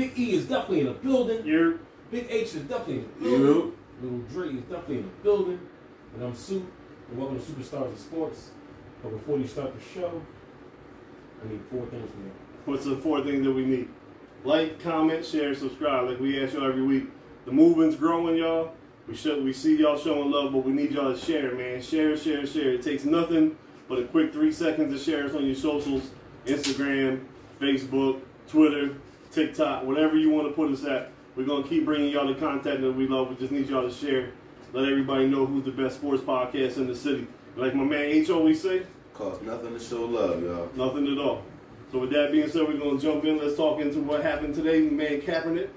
Big E is definitely in the building. You're Big H is definitely in the building. you. Little Dre is definitely in the building. And I'm Soup. And welcome to Superstars of Sports. But before you start the show, I need four things from you. What's the four things that we need? Like, comment, share, subscribe. Like we ask y'all every week. The movement's growing, y'all. We show, we see y'all showing love, but we need y'all to share, man. Share, share, share. It takes nothing but a quick three seconds to share us on your socials: Instagram, Facebook, Twitter, TikTok, whatever you want to put us at. We're gonna keep bringing y'all the content that we love. We just need y'all to share. Let everybody know who's the best sports podcast in the city. Like my man H always say, Cost nothing to show love, y'all. Nothing at all. So with that being said, we're gonna jump in. Let's talk into what happened today. Man Kaepernick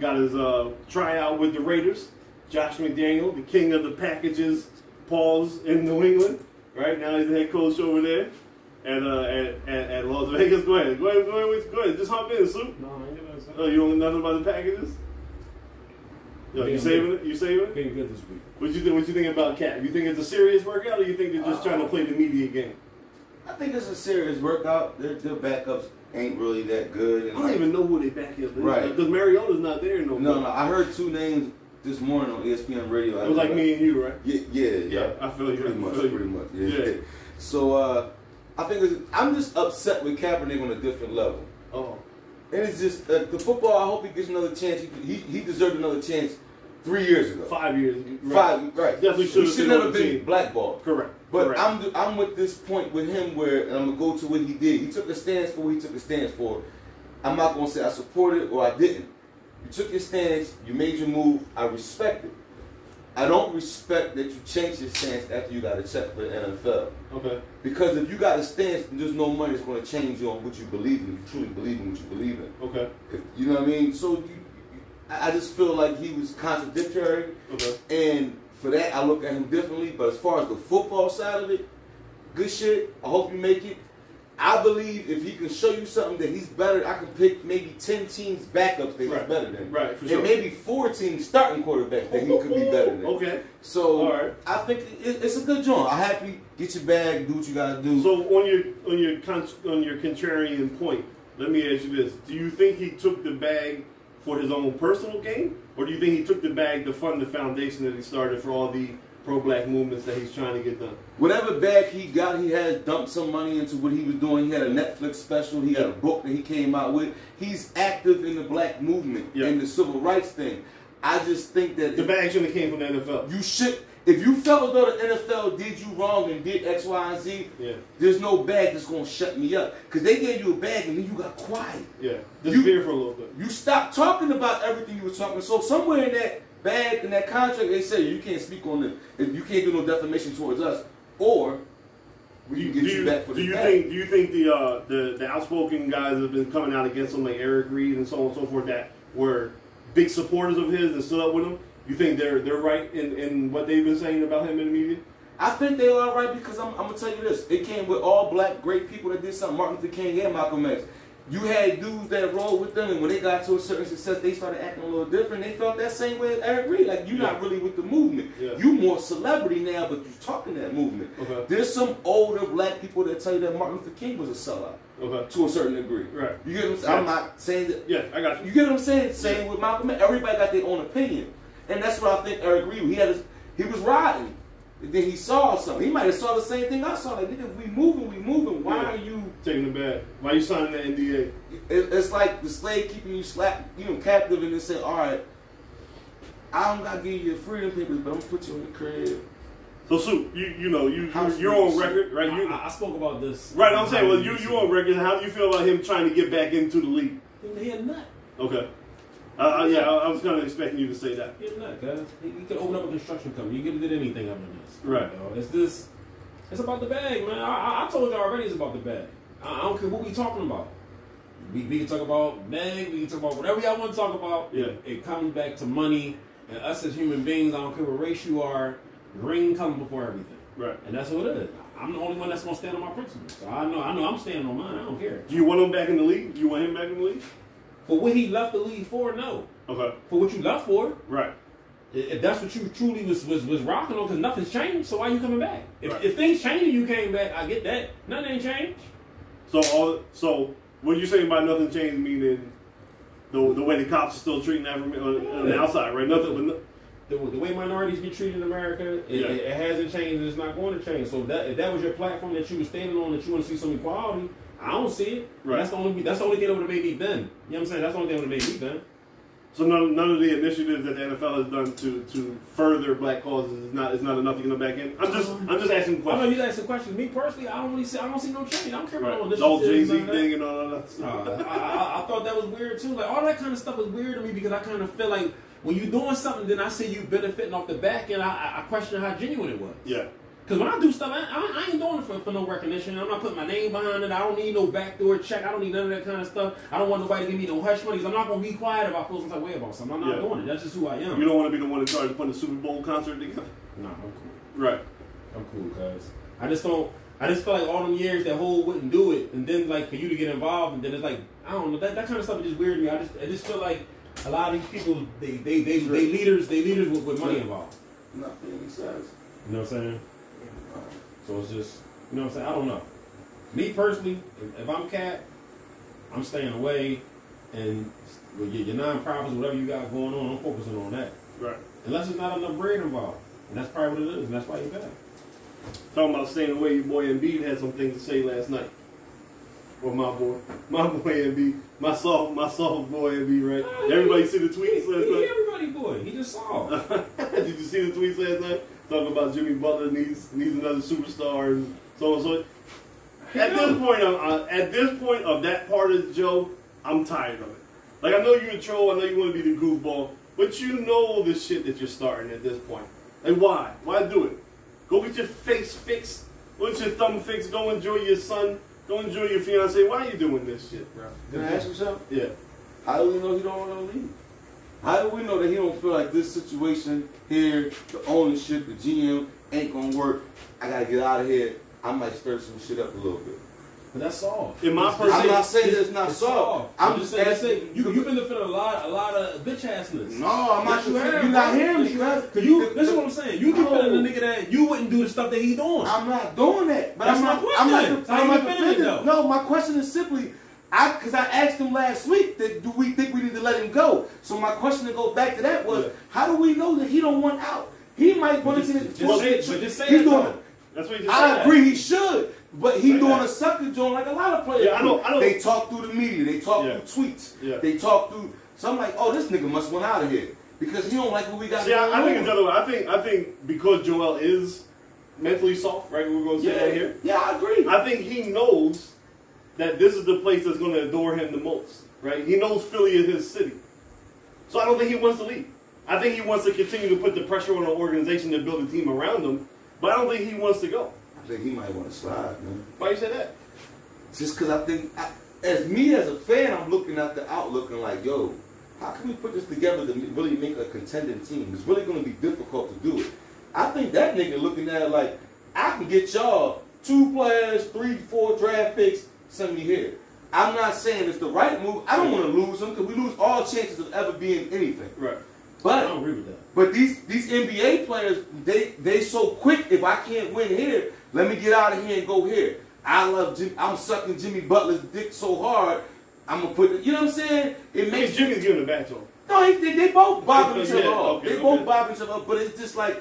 got his uh, tryout with the Raiders. Josh McDaniel, the king of the packages, pause in New England. Right now he's the head coach over there at uh, at, at, at Las Vegas. Go ahead, go ahead, go ahead, go ahead. Just hop in, Soup. No, I ain't gonna say. Oh, you don't know nothing about the packages? Yo, you saving it? You saving it? Been good this week. What you think? What you think about Cap? You think it's a serious workout, or you think they're just trying to play the media game? I think it's a serious workout. Their, their backups ain't really that good. I don't like- even know who they back is. Right. Because Mariota's not there no more. No, no. I heard two names this morning on ESPN Radio. It was like me and you, right? Yeah, yeah, yeah. I feel you. Pretty I much, feel you. pretty much. Yeah. Yeah. So uh, I think it's, I'm just upset with Kaepernick on a different level. Oh. And it's just uh, the football. I hope he gets another chance. He, he, he deserved another chance three years ago. Five years. Right. Five, right. Definitely should He have should been never on been blackballed. Correct. But. I'm I'm with this point with him where and I'm gonna go to what he did. He took a stance for what he took a stance for. I'm not gonna say I support it or I didn't. You took your stance, you made your move, I respect it. I don't respect that you changed your stance after you got a check for the NFL. Okay. Because if you got a stance, there's no money that's gonna change you on what you believe in. You truly believe in what you believe in. Okay. If, you know what I mean? So you, I just feel like he was contradictory. Okay. And for that, I look at him differently. But as far as the football side of it, good shit. I hope you make it. I believe if he can show you something that he's better, I can pick maybe 10 teams backups that Right. he's better than. Right, for and maybe four teams starting quarterbacks that he could be better than. Okay. So right. I think it, it's a good joint. I'm happy. Get your bag. Do what you gotta do. So on your on your con- on your contrarian point, let me ask you this: Do you think he took the bag for his own personal gain, or do you think he took the bag to fund the foundation that he started for all the pro-black movements that he's trying to get done? Whatever bag he got, he has dumped some money into what he was doing. He had a Netflix special. He had a book that he came out with. He's active in the black movement Yeah. and the civil rights thing. I just think that The bag shouldn't have came from the NFL. you should, if you felt as though the NFL did you wrong and did X, Y, and Z, Yeah. there's no bag that's gonna shut me up. Cause they gave you a bag and then you got quiet. Yeah. Disappear for a little bit. You stopped talking about everything you were talking. So somewhere in that bag in that contract, they say you can't speak on. If you can't do no defamation towards us, or we can you, get do you, you, back for do the you bag. think do you think the uh, the the outspoken guys that have been coming out against him like Eric Reid and so on and so forth that were big supporters of his and stood up with him? You think they're they're right in, in what they've been saying about him in the media? I think they are right because I'm, I'm gonna tell you this: it came with all black great people that did something. Martin Luther King and Malcolm X. You had dudes that rolled with them, and when they got to a certain success, they started acting a little different. They felt that same way as Eric Reid. Like you're not really with the movement. Yeah. You more celebrity now, but you're talking that movement. Okay. There's some older black people that tell you that Martin Luther King was a sellout Okay. to a certain degree. Right. You get what I'm saying? I'm not saying that Yeah, I got you. you get what I'm saying? Same with Malcolm X. Everybody got their own opinion. And that's what I think Eric Reid, he had his, he was riding. And then he saw something. He might have saw the same thing I saw. Like, nigga, we moving, we moving. Why Yeah. are you Taking the bag. Why you signing the NDA? it, it's like the slave keeping you slap you know, captive and then say, all right, I don't gotta give you your freedom papers, but I'm gonna put you in the crib. So, Sue, you you know you House you're, you're on rules. record, right? You I, I spoke about this. right? I'm saying, well, you you on record. How do you feel about him trying to get back into the league? He a nut. Okay. Uh, uh, yeah, I, I was kind of expecting you to say that. A nut, guys. He could open up a construction company. You could have did anything other than this. Right. You know, it's this. It's about the bag, man. I, I, told you already. It's about the bag. I, I don't care what we talking about. We, we can talk about bag. We can talk about whatever y'all want to talk about. Yeah. It comes back to money and us as human beings. I don't care what race you are. Ring comes before everything. Right. And that's what it is. I'm the only one that's gonna stand on my principles. So I know, I know, I'm standing on mine. I don't care. Do you want him back in the league? Do you want him back in the league? For what he left the league for, no. Okay. For what you left for, Right. if that's what you truly was was, was rocking on, because nothing's changed. So why you coming back? If, Right. if things change and you came back, I get that. Nothing ain't changed. So all so what you saying by nothing changed meaning the the way the cops are still treating African on, uh, on the outside, right? Nothing but no, The, the way minorities get treated in America, it, Yeah. it, it hasn't changed and it's not going to change. So if that if that was your platform that you were standing on, that you want to see some equality, I don't see it. Right. That's the only that's the only thing that would have made me bend. You know what I'm saying? That's the only thing that would have made me bend. so none, none of the initiatives that the NFL has done to to further black causes is not is not enough to get them back in. I'm just I'm just asking questions. I know you asking questions. Me personally, I don't really see I don't see no change. I don't care Right. about all this. The whole Jay shit, Z none of that. thing and all that. Uh, stuff. I, I, I thought that was weird too. Like all that kind of stuff was weird to me because I kind of feel like when you're doing something, then I see you benefiting off the back, and I- I question how genuine it was. yeah. Because when I do stuff, I, I, I ain't doing it for, for no recognition. I'm not putting my name behind it. I don't need no backdoor check. I don't need none of that kind of stuff. I don't want nobody to give me no hush money. I'm not gonna be quiet if I feel some type of way about something. I'm not Yeah. doing it. That's just who I am. You don't want to be the one in charge of putting a Super Bowl concert together. Nah, I'm cool. Right. I'm cool, cuz. I just don't. I just feel like all them years that whole wouldn't do it, and then like for you to get involved, and then it's like I don't know that, that kind of stuff is just weird to me. I just I just feel like a lot of these people they they they, they leaders they leaders with, with money involved. Not feeling size. You know what I'm saying? So it's just you know what I'm saying. I don't know. Me personally, if, if I'm cat, I'm staying away, and with your, your non-profits, whatever you got going on, I'm focusing on that. Right. Unless there's not enough bread involved, and that's probably what it is, and that's why you're back. Talking about staying away, your boy Embiid had some things to say last night. Or my boy, my boy Embiid, my soft, my soft boy Embiid, right? Ah, everybody see the tweets He, last he night. everybody boy. He just saw. Did you see the tweets last night? Talking about Jimmy Butler needs needs another superstar and so on so. At this point, uh, uh, at this point of that part of the joke, I'm tired of it. Like I know you're a troll, I know you want to be the goofball, but you know the shit that you're starting at this point. Like why? Why do it? Go get your face fixed. Go get your thumb fixed. Go enjoy your son. Go enjoy your fiance. Why are you doing this shit, bro? Can I ask you something? Yeah. How do we know you don't want to leave? How do we know that he don't feel like this situation here, the ownership, the GM ain't gonna work? I gotta get out of here. I might stir some shit up a little bit. But that's all. In my It's- person- I'm not saying it's not it's soft. I'm I'm just just saying, asking- saying you you've been defending a lot a lot of bitch assness. No, I'm not. Yes, you You have, are not bro. hearing me, Yes, you have. cuz. Cause you The- this is what I'm saying. You No. defending the nigga that you wouldn't do the stuff that he doing. I'm not doing that. But That's I'm my not. point I'm not. So I'm you not defending it, No, my question is simply, I because I asked him last week that do we think we need to let him go? So my question to go back to that was, Yeah. how do we know that he don't want out? He might want to Just- get say- but just say He's that, doing. though. That's what you just I agree, he should, but he Say doing that. a sucker joint like a lot of players. Yeah, I know- I know. They talk through the media, they talk Yeah. through tweets, Yeah. they talk through. So I'm like, oh, this nigga must went out of here because he don't like what we got. See, I, I think it's the other way. I think I think because Joel is mentally soft, right? We're gonna say that here. yeah, I agree. I think he knows that this is the place that's gonna adore him the most, right? He knows Philly is his city, so I don't think he wants to leave. I think he wants to continue to put the pressure on the organization to build a team around him, but I don't think he wants to go. I think he might want to slide, man. Why you say that? Just because I think, I, as me as a fan, I'm looking at the outlook and like, yo, how can we put this together to really make a contending team? It's really going to be difficult to do it. I think that nigga looking at it like, I can get y'all two players, three, four draft picks, send me here. I'm not saying it's the right move. I don't want to lose them because we lose all chances of ever being anything. Right. But I don't agree with that. but these these NBA players, they they so quick. If I can't win here, let me get out of here and go here. I love Jim. I'm sucking Jimmy Butler's dick so hard. I'm gonna put. You know what I'm saying? It makes Jimmy's giving it back to him. no. They, they, they both bobbing each other Yeah, off. okay, they okay. both bobbing each other up. But it's just like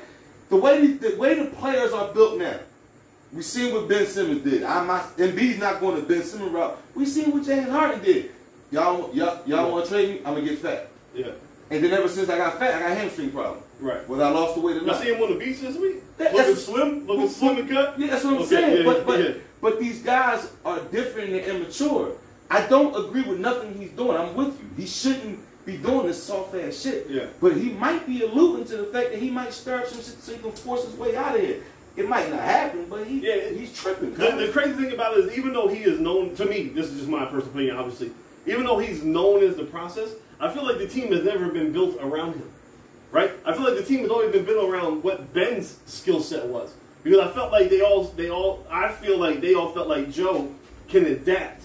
the way the way the players are built now. We seen what Ben Simmons did. I'm not. Embiid's not going to Ben Simmons route. We seen what James Harden did. Y'all y'all y'all want to trade me? I'm gonna get fat. Yeah. And then ever since I got fat, I got hamstring problem. Right. Whether I lost the weight or I not. see him on the beach this week. That- looking that's- slim, looking slim and cut. Yeah, that's what I'm Okay, saying. yeah, but but yeah. but these guys are different and immature. I don't agree with nothing he's doing. I'm with you. He shouldn't be doing this soft ass shit. Yeah. But he might be alluding to the fact that he might stir up some shit so he can force his way out of here. It might not happen, but he Yeah. he's tripping. The, the crazy thing about it is, even though he is known to me, this is just my personal opinion, obviously. Even though he's known as the process, I feel like the team has never been built around him, right? I feel like the team has always been built around what Ben's skill set was. because I felt like they all they all I feel like they all felt like Joe can adapt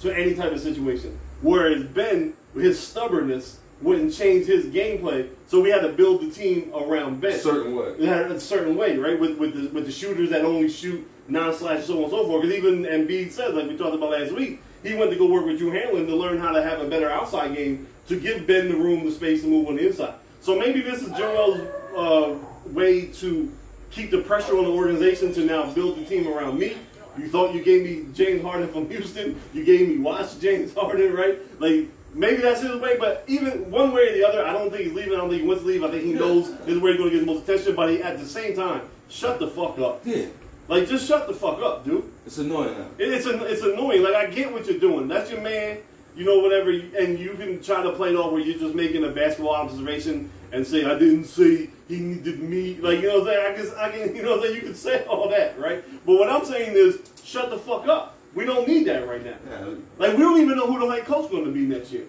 to any type of situation, whereas Ben with his stubbornness wouldn't change his gameplay. So we had to build the team around Ben A certain way. a certain way, right? With with the with the shooters that only shoot non-slash, so on and so forth. Because even Embiid said, like we talked about last week, he went to go work with Drew Hanlen to learn how to have a better outside game to give Ben the room, the space to move on the inside. So maybe this is Joel's uh, way to keep the pressure on the organization to now build the team around me. You thought you gave me James Harden from Houston. You gave me watch James Harden, right? Like maybe that's his way, but even one way or the other, I don't think he's leaving. I don't think he wants to leave. I think he knows this is where he's going to get the most attention. But he, at the same time, shut the fuck up. Yeah, Like just shut the fuck up, dude. it's annoying now. It- It's an, it's annoying. Like I get what you're doing. That's your man. You know whatever, and you can try to play it off where you're just making a basketball observation and say I didn't say he needed me. Like you know what I'm saying? I guess I can. You know what I'm saying? You can say all that, right? But what I'm saying is shut the fuck up. We don't need that right now. Yeah, Like we don't even know who the head coach is going to be next year,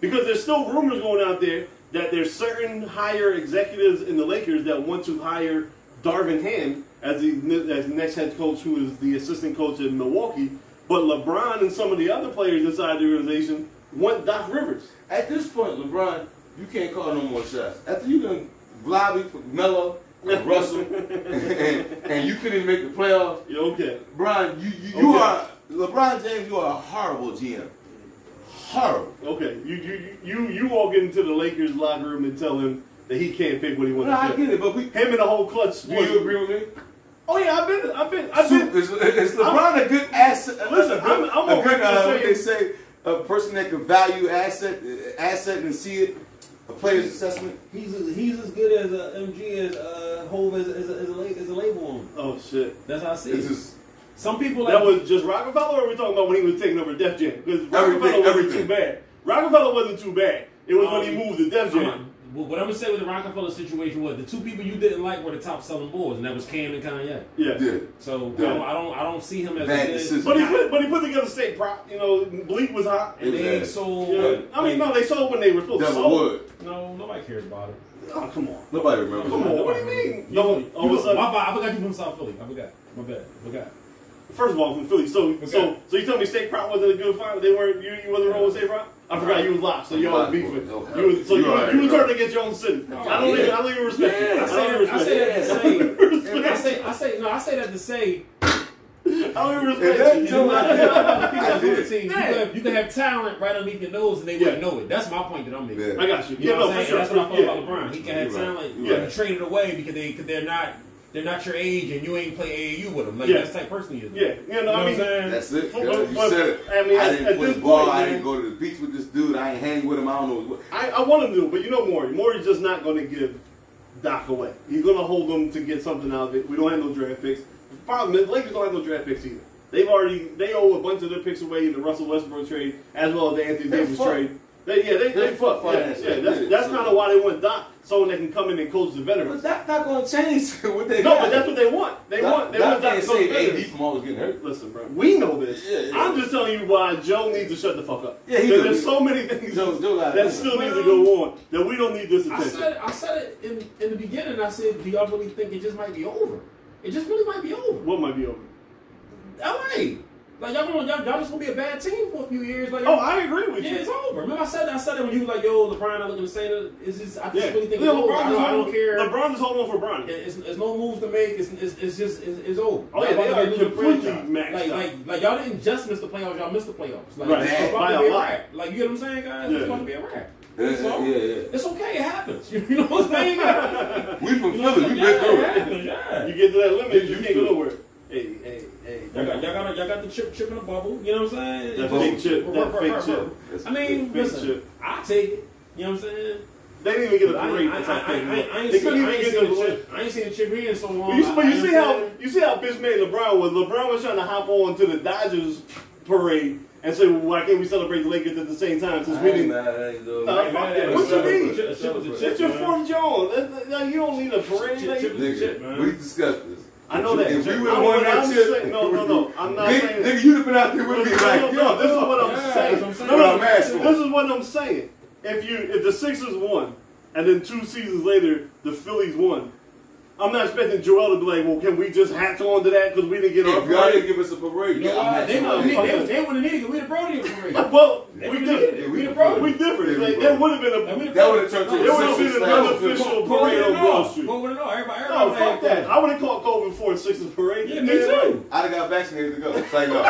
because there's still rumors going out there that there's certain higher executives in the Lakers that want to hire Darvin Ham as the as next head coach, who is the assistant coach in Milwaukee. But LeBron and some of the other players inside the organization want Doc Rivers. At this point, LeBron, you can't call no more shots. After you done lobby for Melo and Russell, and, and you couldn't even make the playoffs, Yeah, okay. Brian, you you, you Okay. are LeBron James. You are a horrible GM. Horrible. Okay. You you you you walk into the Lakers locker room and tell him that he can't pick what he wants No, to I pick. get it, but we. Him and the whole clutch. Do you agree with me? Oh yeah, I've been I've been I've Su- been Is, is LeBron a good asset? Listen, a good, I'm- I'm a a good uh, what they say a person that can value asset asset and see it. A player's assessment. He's he's as good as a MG as uh, Hov as, as, a, as, a, as a label on. him. Oh shit. That's how I see It's it. just Some people like That was just Rockefeller, or are we talking about when he was taking over Def Jam? Because Rockefeller wasn't everything. too bad. Rockefeller wasn't too bad. It was when he Um, moved to Def I'm Jam. not- well, what I'm gonna say with the Rockefeller situation was the two people you didn't like were the top selling boys, and that was Cam and Kanye. Yeah. yeah. So Yeah. I, don't, I don't I don't see him as Bad a good. But he put but he put together state prop. You know, Bleek was hot. And they Yeah. sold. Yeah. I mean, no, they sold when they were supposed to Devil sold. Wood. no, nobody cares about it. Oh, come on. Nobody remembers. Come on. What do you mean? You, No, you, all of a sudden- my bad, I forgot you from South Philly. I forgot. My bad. I forgot. First of all, from Philly. So, so, Okay. so you tell me State Prop wasn't a good fight? They weren't. You, you wasn't rolling with State Prop. I forgot you was locked, so y'all was beefing. No, You was, so you you, alright, you was bro. turned against your own city. No, I don't yeah. even. I don't even respect you. I I say, even I say that to say, I say, I say, no, I say that to say, I don't even respect that you. you Joe- know, people on team, you can, have, you can have talent right underneath your nose and they Yeah. wouldn't know it. That's my point that I'm making. Yeah. I got you. You Yeah, know no, what I'm saying? sure. That's what I feel yeah. about LeBron. He can have You're right. talent, You're but right. you traded away because they because they're not they're not your age and you ain't play AAU with them. Like Yeah. that's the type of person he is. Yeah, you know, You know I what mean, I'm saying? That's it. But- Yeah, you but- said it. I mean, I at- didn't at play this ball. point, I man- didn't go to the beach with this dude. I ain't hang with him. I don't know what. I, I want him to, but you know Morey. Morey's just not going to give Doc away. He's going to hold them to get something out of it. We don't have no draft picks. The problem is, Lakers don't have no draft picks either. They've already they owe a bunch of their picks away in the Russell Westbrook trade as well as the Anthony Davis fucked. trade. They, yeah, they, they fuck. fucked Yeah, yeah, that's that's kind of why they want Doc, someone that can come in and coach the veterans. But that's not going to change what they No, got. but that's what they want. They want they Doc want Doc can't to coach save the AD from always getting hurt. Listen, bro, we know this. Yeah, yeah. I'm just telling you why Joe needs to shut the fuck up. Yeah, he do. there's so many things Joe- Joe got that it. still need to go on that we don't need this I attention. said I said it in, in the beginning. I said, do y'all really think it just might be over? It just really might be over. What might be over? LA, like y'all gonna y'all, y'all just gonna be a bad team for a few years. Like Oh, I agree with yeah, you. it's over. Remember I said that, I said it when you was like, yo, LeBron not looking to say that. It's just I just Yeah, really think yeah it's over. LeBron, I just don't, I don't care. LeBron just hold on for Bronny. It's, it's no moves to make. It's, it's, it's just it's, it's over. Oh, yeah, Y'all they are be completely maxed Like out. like like y'all didn't just miss the playoffs. Y'all missed the playoffs. Like, Right, it's by about a to be a wrap. Like you get what I'm saying, guys? Yeah. It's about to be a wrap. Yeah, So, yeah, yeah. It's okay. It happens. You know what I'm saying? We from You know Philly. We I'm been through it. it happens. Yeah. You get to that limit, you you can't go nowhere. Hey, hey, hey. Y'all got, y'all, got, y'all got the chip, chip in the bubble. You know what I'm saying? That fake chip, that fake chip. I mean, Fake listen. I take it. You know what I'm saying? They didn't even get a I, parade. I, I, for I, that I, I, ain't They seen, couldn't I ain't seen the the chip. I ain't seen the chip here in so long. But you, but you see how understand. you see how bitch made LeBron was. LeBron was trying to hop on to the Dodgers parade and say, well, why can't we celebrate the Lakers at the same time since we ain't didn't? mad. I ain't go. Nah, I fuck that. What you mean? Chip- chip was a It's your man. fourth John. You don't need a parade. Chip- Like, chip- Chip, man. we discussed this. I know that. If we would have won that saying. No, no, no. I'm not nigga, saying nigga, you'd have been out there with me like, no, yo, no, this is what I'm saying. that's what I'm saying. No, no, What I'm asking. this is what I'm saying. If you if the Sixers won, and then two seasons later the Phillies won, I'm not expecting Joel to be like, well, can we just hatch on to that because we didn't get our If y'all didn't give us a parade, You know yeah, I'm why? They wouldn't fuck they, that. they wouldn't need it. We the Brody parade. Well, They we would've different. needed it. We We the the Brody. We different. Yeah, we Like, were. that would have been a. we the That would've turned to It would have been an slash unofficial parade on Broad Street. Go with it all. Everybody, No, fuck that. I would have called COVID before the Sixers parade. Yeah, me too. I'd have got vaccinated to go. It's like, no.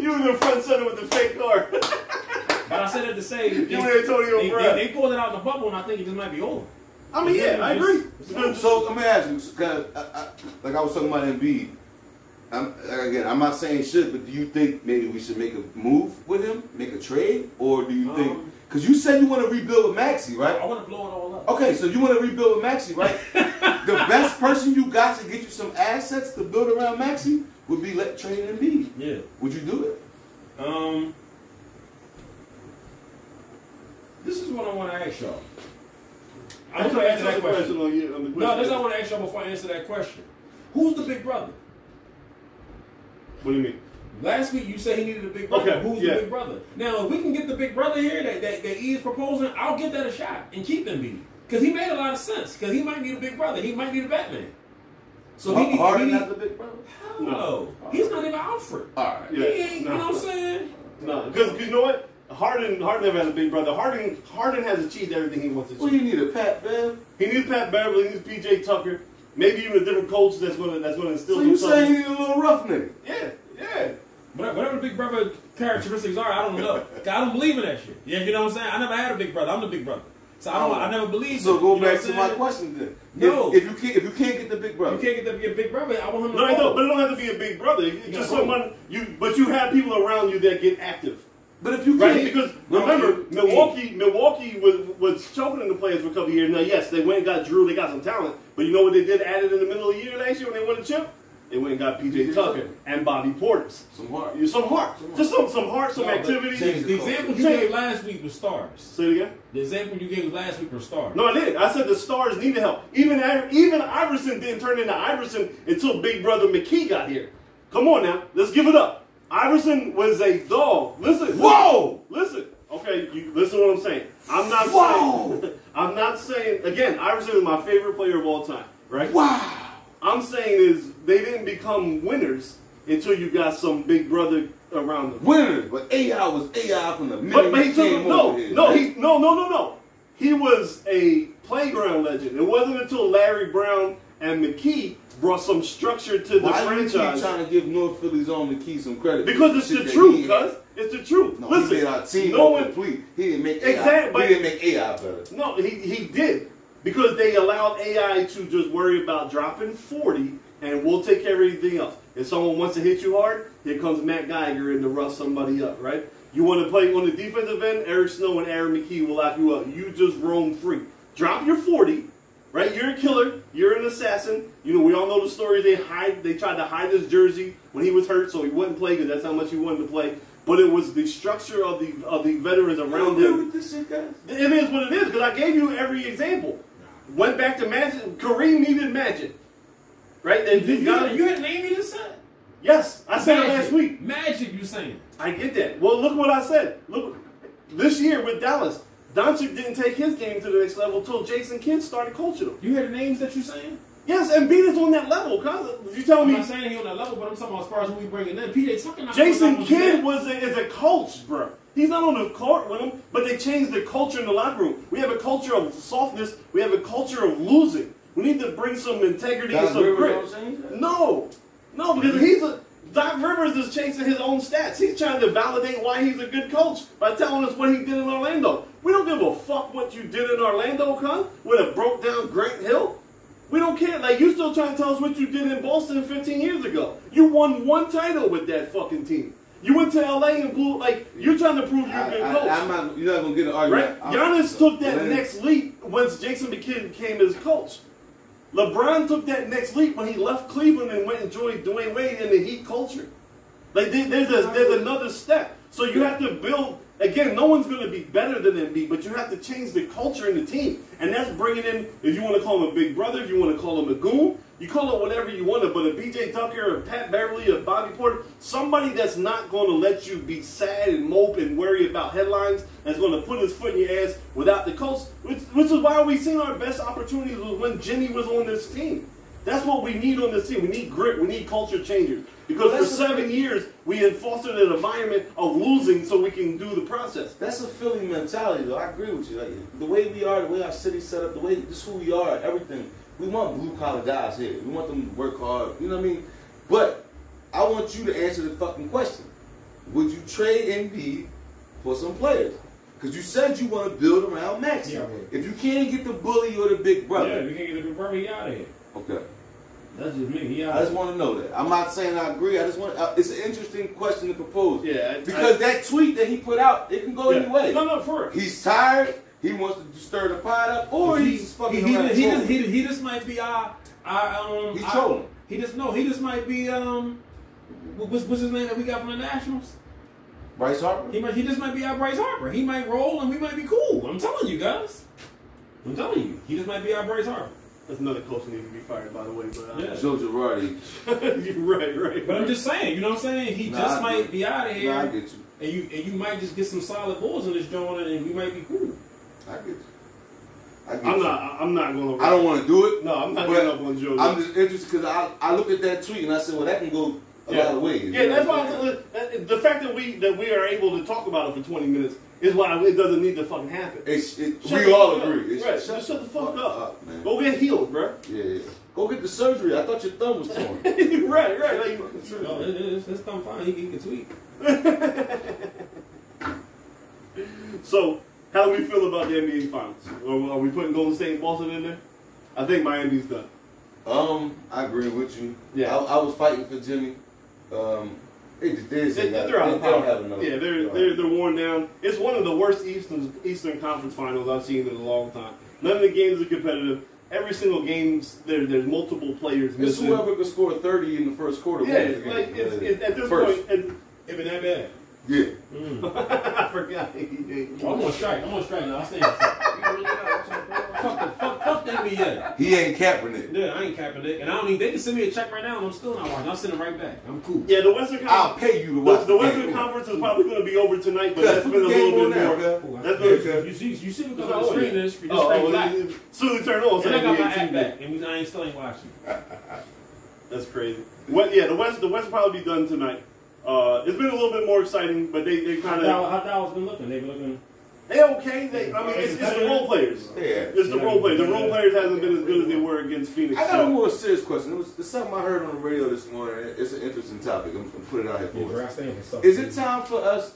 You was in front center with the fake car. But I said it to say they, You and Antonio they, Brown. they, they pulled it out the bubble, and I think it just might be over. I mean, yeah, I agree. So let me ask you, because I, I, like I was talking about Embiid. I'm, again, I'm not saying should, but do you think maybe we should make a move with him, make a trade, or do you think? Um, Because you said you want to rebuild with Maxey, right? I want to blow it all up. Okay, so you want to rebuild with Maxey, right? the best person you got to get you some assets to build around Maxey would be let trade Embiid. Yeah. Would you do it? Um. This is what I want to ask y'all. I'm I'm gonna trying answer that question. on you. On the No, question. this is what I want to ask y'all before I answer that question. Who's the big brother? What do you mean? Last week you said he needed a big brother. Okay, Who's yeah. the big brother? Now, if we can get the big brother here that, that, that E is proposing, I'll get that a shot and keep them beat. Because he made a lot of sense. Because he might need a big brother. He might need a Batman. So he need, Harden he not need, the big brother. Hell no. He's not even Alfred. All right. Yeah, he ain't, no. you know what I'm saying? No, because you know what? Harden, Harden never had a big brother. Harden, Harden has achieved everything he wants to Well, achieve. you need a Pat Bev. He needs Pat Beverly, he needs PJ Tucker, maybe even a different coach that's gonna that's gonna instill So you saying you need a little rough nigga? Yeah, yeah. Whatever whatever the big brother characteristics are, I don't know. 'Cause I don't believe in that shit. Yeah, you know what I'm saying? I never had a big brother. I'm the big brother. So I don't. I never believed. So go You know back what to I'm my saying? question then. No. If, if you can't, if you can't get the big brother, You can't get to be a big brother. I want him to. No, I fall. know, but it don't have to be a big brother. It's just someone you, but you have people around you that get active, but if you right? can't, Because remember, you- Milwaukee, Milwaukee was was choking in the playoffs for a couple years. Now, yes, they went and got Jrue. They got some talent, but you know what they did added in the middle of the year last year when they won the chip? They went and got PJ Tucker and Bobby Portis. some heart. You- Some heart, just some some heart, some No, activity. change The example you Change- gave last week was stars. Say it again. The example you gave last week was stars. No, I did. I said the stars needed help. Even even Iverson didn't turn into Iverson until Big Brother McKie got here. Come on now, let's give it up. Iverson was a dog. Listen. Whoa! Listen. Okay, you listen to what I'm saying. I'm not Whoa! saying. I'm not saying. Again, Iverson is my favorite player of all time. Right. Wow. I'm saying is they didn't become winners until you got some Big Brother around them. Winners, but AI was AI from the minute But, but he took came no, over here. no, he no, no, no, no. He was a playground legend. It wasn't until Larry Brown and McKie brought some structure to the Why do you trying to give North Philly's own McKie some credit? Because it's the truth, cuz. It's the truth. No, Listen, he made our team no one, complete. He didn't make Exactly, AI. but- he didn't make AI better. no, he, he did. Because they allowed AI to just worry about dropping 40 and we'll take care of everything else. If someone wants to hit you hard, here comes Matt Geiger in to rough somebody up, right? You want to play on the defensive end, Eric Snow and Aaron McKie will lock you up. You just roam free. Drop your 40, right? You're a killer. You're an assassin. You know, we all know the story. They hide. They tried to hide this jersey when he was hurt, so he wouldn't play because that's how much he wanted to play. But it was the structure of the of the veterans around You him. this shit, guys? It is what it is because I gave you every example. Went back to Magic. Kareem needed Magic, right? They, You, you, got you had a name you just said. Yes, I said it last week. Magic, you saying? I get that. Well, look what I said. Look, this year with Dallas, Doncic didn't take his game to the next level until Jason Kidd started coaching him. You had the names that you're saying? Yes, and Embiid is on that level. Cuz you telling I'm me not saying he's on that level, but I'm talking about as far as who we bringing in. PJ Tucker. not Jason Kidd was a, is a coach, bro. He's not on the court with him, but they changed the culture in the locker room. We have a culture of softness. We have a culture of losing. We need to bring some integrity and Doc some grit. don't change that? No, no, because he's a Doc Rivers is chasing his own stats. He's trying to validate why he's a good coach by telling us what he did in Orlando. We don't give a fuck what you did in Orlando, con, with a broke down Grant Hill. We don't care. Like you still trying to tell us what you did in Boston 15 years ago. You won one title with that fucking team. You went to LA and blew like you're trying to prove you're a good I, coach. I'm not, you're not gonna get an Right? argument. I'm- Giannis took that next leap once Jason McKidd became his coach. LeBron took that next leap when he left Cleveland and went and joined Dwyane Wade in the Heat culture. Like there- there's a, there's another step. So you have to build again. No one's going to be better than Embiid, but you have to change the culture in the team, and that's bringing in. If you want to call him a big brother, if you want to call him a goon, You call it whatever you want to, but a PJ Tucker, or Pat Beverly, or Bobby Porter, somebody that's not going to let you be sad and mope and worry about headlines, that's going to put his foot in your ass without the coach, which, which is why we seen our best opportunities was when Jimmy was on this team. That's what we need on this team. We need grit. We need culture changers. Because Well, for seven years, we had fostered an environment of losing so we can do the process. That's a Philly mentality, though. I agree with you. Like the way we are, the way our city's set up, the way just who we are, everything. We want blue collar guys here. We want them to work hard. You know what I mean? But I want you to answer the fucking question: Would you trade Embiid for some players? Because you said you want to build around Maxey. Yeah, if you can't get the bully or the big brother. Yeah, brother, we can't get the big brother. He out of here. okay. That's just me. He out. I just want to know that. I'm not saying I agree. I just want. Uh, it's an interesting question to propose. Yeah, I- Because that tweet that he put out, it can go Yeah. any way. No, no, for real. He's tired. He wants to stir the pot up, or he, he's fucking he, he, around he, just, he, he just might be our, our um. He's our- trolling. He just no. He just might be um. What's, what's his name that we got from the Nationals? Bryce Harper. He might. He just might be our Bryce Harper. He might roll and we might be cool. I'm telling you guys. I'm telling you. He just might be our Bryce Harper. That's another coach that needs to be fired, by the way. But uh, Yeah. Joe Girardi. you're right, right. But I'm just saying. You know what I'm saying? He Nah, just I might get- be out of here. Nah, I get you. and you and you might just get some solid balls in this joint and we might be cool. I get you. I get I'm you. not. I'm not going to. I don't want to do it. No, I'm not but getting up on Joe. I'm just interested because I, I looked at that tweet and I said, well, that can go a yeah. lot of ways. Yeah, that's why I'm I'm saying? saying, that- the fact that we that we are able to talk about it for 20 minutes is why it doesn't need to fucking happen. It's, it, we all agree. It's, Right, just shut the fuck up. man. Go get healed, bro. Yeah, yeah. Go get the surgery. I thought your thumb was torn. right, right. Like, No, it, it's, it's done fine. He, can- he can tweet. so, how do we feel about the NBA Finals? Are, are we putting Golden State and Boston in there? I think Miami's done. um, I agree with you. Yeah. I, I was fighting for Jimmy. Um, it did say They, are out They- of don't power. have enough. Yeah, they're, they're they're worn down. It's one of the worst Eastern Eastern Conference Finals I've seen in a long time. None of the games are competitive. Every single game's there. There's multiple players It's missing. whoever could score 30 in the first quarter. Yeah, game. like it's, it's, at this First. point, it's, It been that bad. Yeah. I forgot. Oh, I'm on strike. I'm on strike now. I stay. fuck the fuck, fuck the NBA. He ain't Kaepernick. Yeah, I ain't capping it, and I don't need. They can send me a check right now, and I'm still not watching. I'll send it right back. I'm cool. Yeah, the Western Conference, I'll pay you to The, watch the the Western game. Conference is probably going to be over tonight, but Cuz, that's put been a little bit now, more. cuz. Cool. That's You- been- You see, you see because Oh, oh on the screen yeah. is just Oh, stay oh, black. soon as it turned on, it's And I got NBA my app back, and we- I ain't still ain't watching. That's crazy. What? Yeah, the West. The West will probably be done tonight. Uh, it's been a little bit more exciting, but they they kind of how Dallas been looking? They've been looking. they okay. They I mean it's, it's the role players. Yeah. It's the role players. The role players hasn't been as good as they were against Phoenix. I got a more serious question. It was it's something I heard on the radio this morning. It's an interesting topic. I'm gonna put it out here Yeah, for us. draft stand and stuff. Is it time for us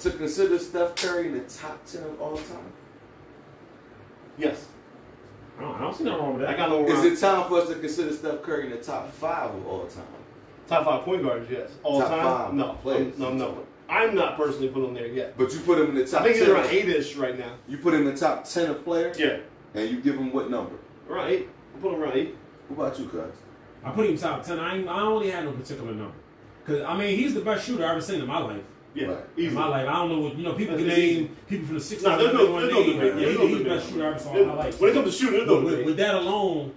to consider Steph Curry in the top ten of all time? Yes, I don't, I don't see nothing wrong with that. I got no. Is it time for us to consider Steph Curry in the top five of all time? Top five point guards? Yes, all Top time. five no, players. no, no. I'm not personally put on there yet. But you put him in the top ten. I think he's ten. around eight-ish right now. You put him in the top ten of players, Yeah, and you give him what number? around eight. I put him around eight. What about you, guys? I put him top ten. I I only had no particular number. Cause I mean he's the best shooter I've ever seen in my life. Yeah, Right. In easy. my life, I don't know what you know. People can That's easy. name people from the '60s. Nah, there's no, they wanna there's no debate. Yeah, There's he- no he's the best shooter I've ever saw in my life. When it comes to shooting, there's no with, debate. with that alone,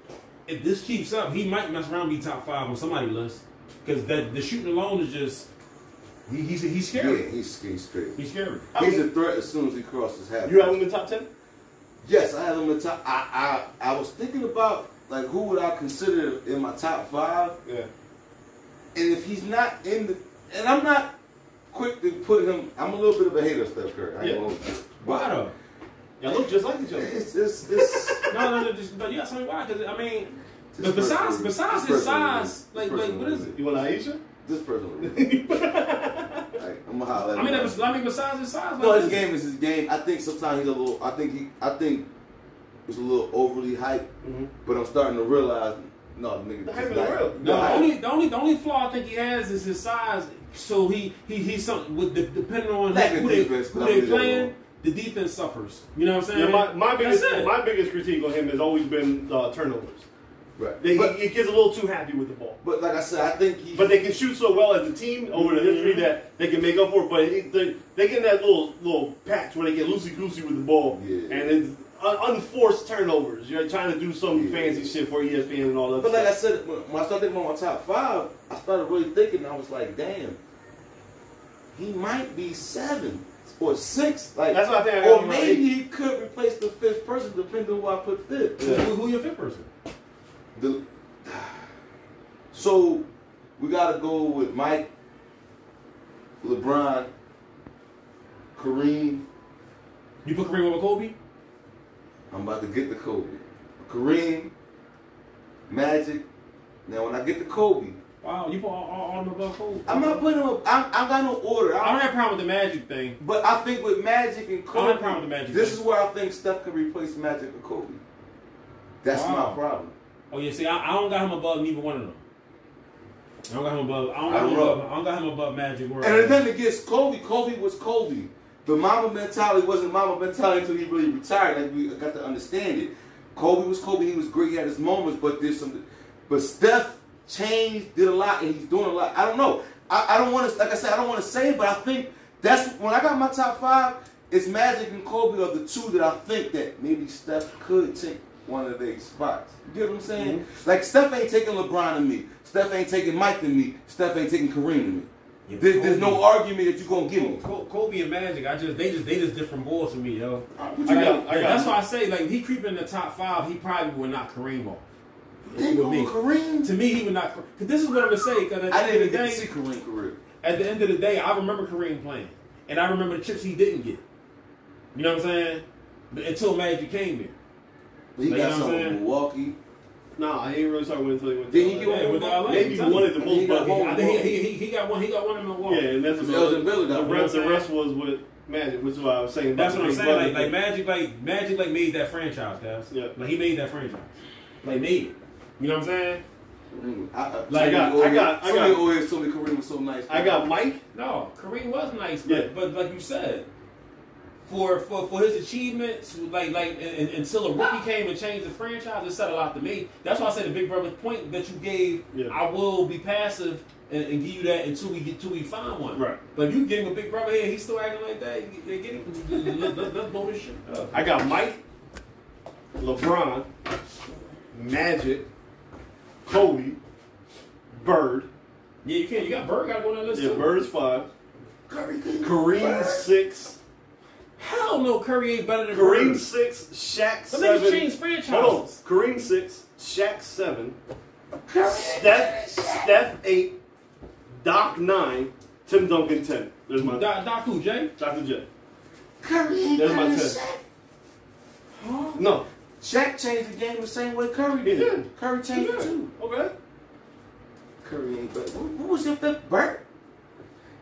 if this keeps up, he might mess around and be top five on somebody's list. Because that the shooting alone is just he, he's he's scary. Yeah, he's, he's straight. He's scary. He's a threat as soon as he crosses half. You have him in top ten? Yes, I have him in the top. I, I I was thinking about like who would I consider in my top five, Yeah. and if he's not in the, and I'm not quick to put him. I'm a little bit of a hater of Steph Curry. I Yeah. gonna- Why though? Y'all look just like each other. it's it's it's. No, no, no. Just, but you got something why? Because I mean, This but besides besides his size, like like what is it? You want Aisha? This person. like, I'm gonna holler at I mean, that was- I mean, besides his size, like, No, his is game is his game. I think sometimes he's a little. I think he. I think it's a little overly hyped. Mm-hmm. But I'm starting to realize, no, nigga, The hype is not- real. No, the hype- only the only the only flaw I think he has is his size. So he he he's something with the, depending on Lack of who, they, defense, who they I'm playing, the defense suffers. You know what I'm saying? Yeah, my, my biggest my biggest critique on him has always been uh, turnovers. Right. They, but, he, he gets a little too happy with the ball. but like I said, I think he. But they can shoot so well as a team over the history mm-hmm. that they can make up for it. But it, they, they get in that little little patch where they get loosey goosey with the ball, Yeah. and it's, un- unforced turnovers. You're trying to do some fancy shit for ESPN and all that. But like I said, when when I started thinking about my top five, I started really thinking. I was like, damn, he might be seven or six. Like, That's what I think I or maybe right. he could replace the fifth person, depending on who I put fifth. Who, who your fifth person? The, so we gotta go with Mike, LeBron, Kareem. You put Kareem over Kobe? I'm about to get the Kobe. Kareem, Magic. Now when I get the Kobe, Wow, you put all, all, all them above Kobe. I'm not putting him. Up, I, I got no order. I I don't have a problem with the Magic thing. But I think with Magic and I don't Kobe, have a problem with Magic. this is where I think Steph can replace Magic and Kobe. That's Wow. my problem. Oh yeah, see, I, I don't got him above neither one of them. I don't got him above. I don't got I him don't above. I don't got him above Magic. Where And then against Kobe, Kobe was Kobe. The Mamba mentality wasn't Mamba mentality until he really retired. Like we got to understand it. Kobe was Kobe. He was great. He had his moments, but there's some. But Steph changed, did a lot, and he's doing a lot. I don't know. I, I don't want to. Like I said, I don't want to say, it, but I think that's when I got my top five. It's Magic and Kobe are the two that I think that maybe Steph could take one of their spots. You get what I'm saying? Mm-hmm. Like Steph ain't taking LeBron to me. Steph ain't taking Mike to me. Steph ain't taking Kareem to me. Yeah, There- there's no argument that you're gonna give me. Kobe, Kobe and Magic, I just they just they just different balls for me, yo. Uh, you Like, got? I got that's why I say like he creep in the top five, he probably would not Kareem off. With me. Kareem. To me, he would not. Cause this is what I'm gonna say. Because at the I end didn't of the get to see day, Kareem career. at the end of the day, I remember Kareem playing, and I remember the chips he didn't get. You know what I'm saying? But until Magic came here. But he Like, got you know some I'm in? Milwaukee. Nah, I ain't really talking about until he went. Did to he LA. get Yeah, with the LA, Maybe I'm telling one you. of the most, but home. I think he, he, he got one. He got one in Milwaukee. yeah, and that's It was about Elgin Baylor, the rest. The what rest was with Magic, which is why I was saying. That's what I'm saying. Like, like. Magic, like Magic, like made that franchise, guys. Yeah. Like he made that franchise. Like made it. You know what I'm saying? Mm, I, I, Like, I got- so many I got- I so many got- always told me Kareem was so nice. I got Mike. No, Kareem was nice, but, Yeah. but like you said, for for, for his achievements, like like and, and- until a rookie came and changed the franchise, it said a lot to me. That's why I said the Big Brother point that you gave. Yeah. I will be passive and, and give you that until we get until we find one. Right. But if you give him a Big Brother here, he's still acting like that. They get him. let, let, let's blow this shit up. I got Mike, LeBron, Magic, Kobe, Bird. Yeah, you can't. You got Bird. Got to go on that list Yeah, too. Bird's five. Curry. Kareem six. Hell no, Curry ain't better than Kareem Bird. six. Shaq But niggas seven. change franchises. Hold on. Kareem six. Shaq seven. Curry. Steph Steph eight. Doc nine. Tim Duncan ten. There's my Doc, Doc who, Jay? Dr. J. Curry ain't There's my better than test. Shaq. No. Shaq changed the game the same way Curry did. did. Curry changed it too. Okay. Curry ain't better. Who, who was your fifth? Burt?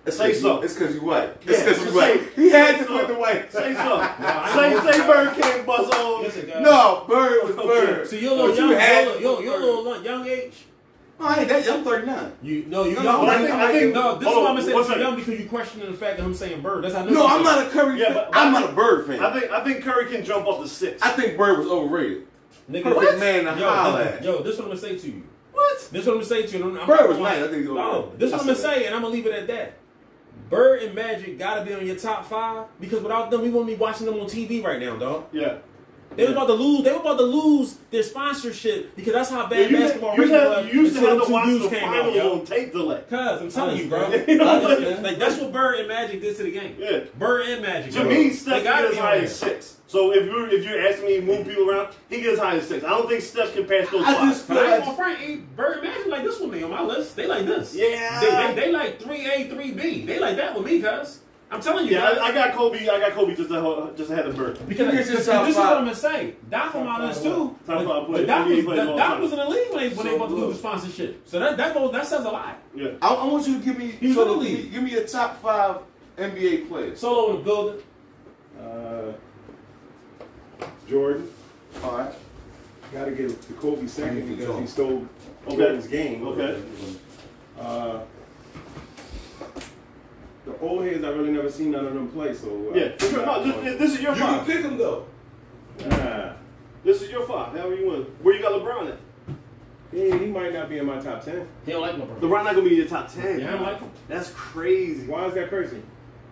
It's Say 'cause so. you- It's because you white. Yeah, It's because say- you white. He had to say put the white. Say so. I say say Bird can't buzz on. Listen, guys. No, Bird was Okay. Bird. So you're a little But you young, had you're, you're, a little young, young age. No, I ain't that. I'm 39. You no, you No, young. no, I think, I think, no, this is hold why I'm saying one you're second. young because you questioning the fact that I'm saying Bird. That's how I know. No, I'm not a Curry Yeah, fan. but- I'm not a Bird fan. I think I think Curry can jump off the six. I think Bird was overrated. Nigga, Perfect man to yo, holler this- at. Yo, this is what I'm gonna say to you. what? This is what I'm gonna say to you. I'm- I'm Bird was gonna- nice. I think he was No, this is what I'm gonna say, and I'm gonna leave it at that. Bird and Magic gotta be on your top five because without them, we wouldn't be watching them on TV right now, dog. Yeah. They were about to lose. They were about to lose their sponsorship because that's how bad you, basketball you, have, was you used to have to watch dudes the came out, on tape delay. Cuz I'm telling you, bro. You know what I'm like, that's what Bird and Magic did to the game. Yeah. Bird and Magic. To bro. me, Steph can as high as six. So if you're if you're asking me to move people around, he gets as high as six. I don't think Steph can pass those I five. just feel like gonna ain't Bird and Magic like this with me on my list. They like this. Yeah. They, they, they like three A, three B. They like that with me, cuz. I'm telling you, yeah. I, I got Kobe. I got Kobe just ahead, just ahead of Bird. Because this, this is what? I'm gonna say. Doc on my list too. Top But, five but players. Doc, was, players of all Doc time. was in the league when they, when they So about to do good. the sponsorship. So that that goes that says a lot. Yeah. I, I want you to give me He's so in the give me, league. give me a top five NBA players. Solo in the building. Uh, Jordan. All right. Got to give the Kobe second because he stole Okay. Jordan's game. Okay. Uh, the old heads, I really never seen none of them play. So uh, Yeah. For sure. No, this, this is your You can pick them though. Ah, This is your five. However you want. Where you got LeBron at? he, he might not be in my top ten. He don't like LeBron. LeBron not gonna be in your top ten. Yeah, I don't like him. That's crazy. Why is that crazy?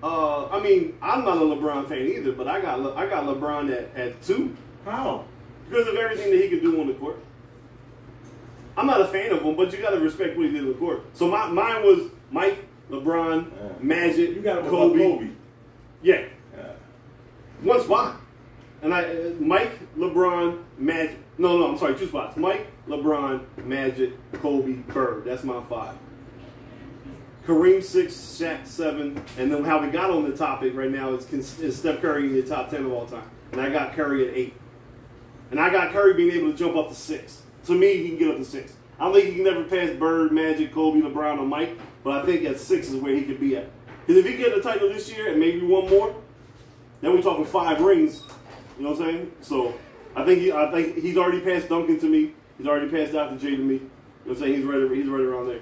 Uh, I mean, I'm not a LeBron fan either, but I got Le- I got LeBron at, at two. How? because of everything that he could do on the court. I'm not a fan of him, but you got to respect what he did on the court. So my, mine was Mike, LeBron, Yeah. Magic, You got Kobe. Kobe. Yeah, Yeah. one spot. And I, uh, Mike, LeBron, Magic. No, no, I'm sorry, two spots. Mike, LeBron, Magic, Kobe, Bird. That's my five. Kareem six, Shaq seven, and then how we got on the topic right now is, is Steph Curry in the top ten of all time, and I got Curry at eight, and I got Curry being able to jump up to six. To me, he can get up to six. I don't think he can never pass Bird, Magic, Kobe, LeBron, or Mike, but I think at six is where he could be at. Because if he get the title this year and maybe one more, then we're talking five rings. You know what I'm saying? So I think he, I think he's already passed Duncan to me. He's already passed Dr. J to me. You know what I'm saying? He's right. He's right around there.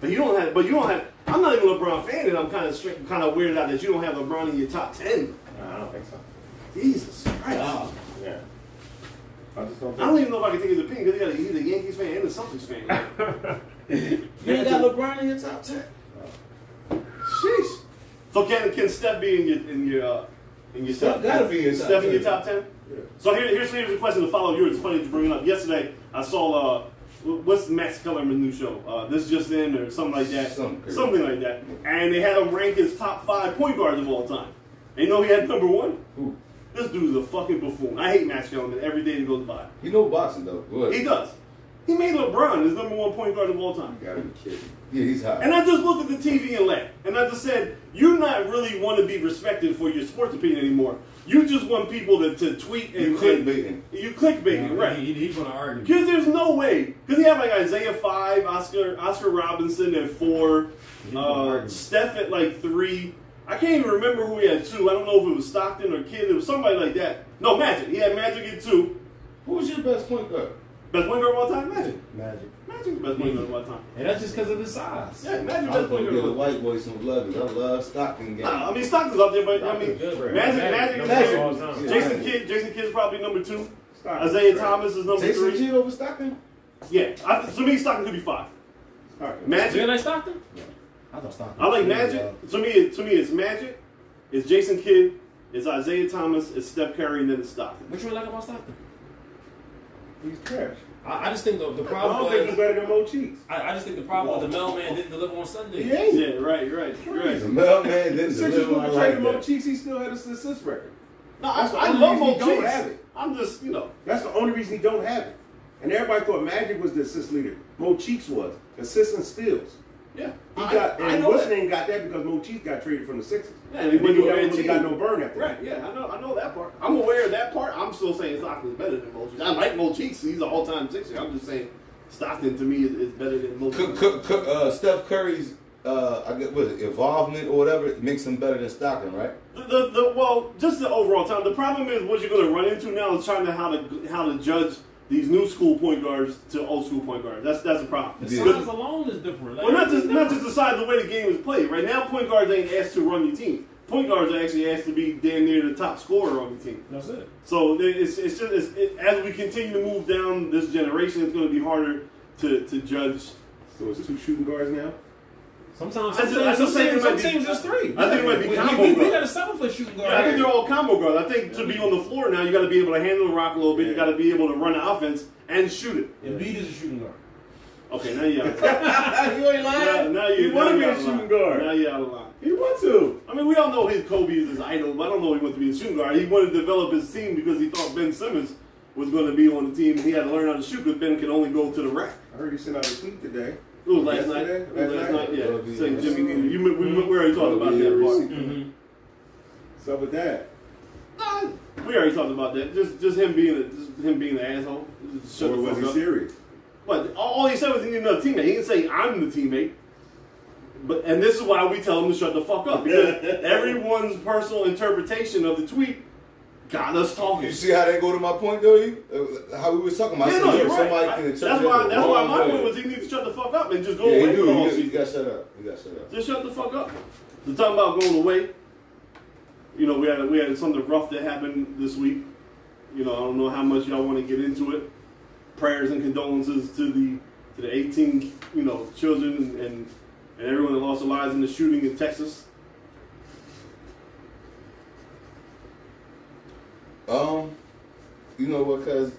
But you don't have. But you don't have. I'm not even a LeBron fan, and I'm kind of kind of weirded out that you don't have LeBron in your top ten. Nah, I don't think so. Jesus Christ! Yeah. I just don't I don't even know if I can take his opinion because he's a Yankees fan and a Celtics fan. You ain't got LeBron in your top ten. Sheesh. So can can Steph be in your in your uh, in your Steph top gotta be in your Steph top in your 10. top ten? So here, here's here's a question to follow yours. It's funny to bring it up. Yesterday I saw uh what's Max Kellerman's new show? Uh, this just in or something like that. Something. Something like that. And they had him rank his top five point guards of all time. And you know he had number one. Who? This dude's a fucking buffoon. I hate Max Kellerman every day that goes by. He know boxing though. What? He does. He made LeBron his number one point guard of all time. you gotta be kidding. Yeah, he's hot. And I just looked at the TV and laughed. And I just said, you not really want to be respected for your sports opinion anymore. You just want people to, to tweet and You clickbaiting. You clickbaiting, right. He, he's gonna argue. Because there's no way. Because he had like Isiah 5, Oscar Oscar Robinson at 4, uh. Steph at like 3. I can't even remember who he had 2. I don't know if it was Stockton or Kidd. It was somebody like that. No, Magic. He had Magic at 2. Who was your best point guard? Best point guard of all time? Magic. Magic. Magic's best point guard of all time. And that's just because of his size. Yeah, Magic I best was point gonna guard give of the white boy some love because I love Stockton game. Nah, I mean, Stockton's up there, but I mean, Stockton's good, bro. Magic, Magic, Magic, number is two all there. time. Jason Kidd, Jason Kidd's probably number two. Stockton's Isaiah great. Thomas is number Jason three. Kidd over Stockton? Yeah, I, to me, Stockton could be five. Stockton. Do you Magic. like Stockton? I thought Stockton. I like Magic. good, To me, to me, it's Magic. It's Jason Kidd. It's Isiah Thomas. It's Steph Curry, and then it's Stockton. What you like about Stockton? He's trash. I, I just think the, the I problem don't think he's better than Mo Cheeks. I, I just think the problem was the mailman didn't deliver on Sunday. He ain't. Yeah, right, right, The right. mailman didn't Since deliver. you I traded like Mo. Cheeks, he still had a assist record. No, I, I love Mo he don't Cheeks. have it. I'm just, you know. That's the only reason he don't have it. And everybody thought Magic was the assist leader. Mo Cheeks was. Assists and steals. Yeah, He I, got I and know what's that. name got that because Mo Cheeks got traded from the Sixers. Yeah, and he went he to never a really got no burn after Right, that. yeah, I know, I know that part. I'm aware of that part. I'm still saying Stockton's better than Mo Cheeks. I like Mo Cheeks. He's an all-time Sixer. I'm just saying Stockton to me is, is better than Mo Cook, cook, cook, uh, Steph Curry's, uh, I guess, what is it, involvement or whatever makes him better than Stockton, right? The, the, the, well, just the overall time. The problem is what you're going to run into now is trying to how to how to judge these new school point guards to old school point guards. That's that's a problem. The Yeah. size alone is different. Like, Well, not just it's not just the size, the way the game is played. Right now, point guards ain't asked to run your team. Point guards are actually asked to be damn near the top scorer on the team. That's it. So it's, it's just it's, it, as we continue to move down this generation, it's going to be harder to, to judge. So it's two shooting guards now. Sometimes, I just- some I teams, just some think it teams, might some be- teams just three. I think it might be combo we, we guard. got a seven foot shooting guard. I think they're all combo guards. I think to be on the floor now, you got to be able to handle the rock a little bit. You got to be able to run the offense and shoot it. Embiid is a shooting guard. Okay, now you out of line. you ain't now, now you He wanna be you a out of line. shooting guard. Now you out of line. He want to. I mean, we all know his Kobe is his idol, but I don't know he wants to be a shooting guard. He wanted to develop his team because he thought Ben Simmons was going to be on the team, and he had to learn how to shoot because Ben could only go to the rack. I heard he sent out a tweet today. It was last night. It was last night. night? Yeah, saying. Jimmy. You, we, we, we already talked about that part. Mm-hmm. Up with that? Nah, We already talked about that. Just, just him being, a, just him being an asshole. Just shut or the was fuck he up. serious? But all he said was he needed another teammate. He didn't say I'm the teammate. But and this is why we tell him to shut the fuck up because everyone's personal interpretation of the tweet got us talking. You see how they go to my point, though? You? Uh, how we was talking about. Yeah, no, you're somebody I- can that's why. That's why my point was he needs to shut the fuck up and just go Yeah, away he do. the whole He, he got shut up. He got shut up. Just shut the fuck up. So talking about going away. You know, we had we had something rough that happened this week. You know, I don't know how much y'all want to get into it. Prayers and condolences to the to the 18 you know children and and, and everyone that lost their lives in the shooting in Texas. Um, You know, what? because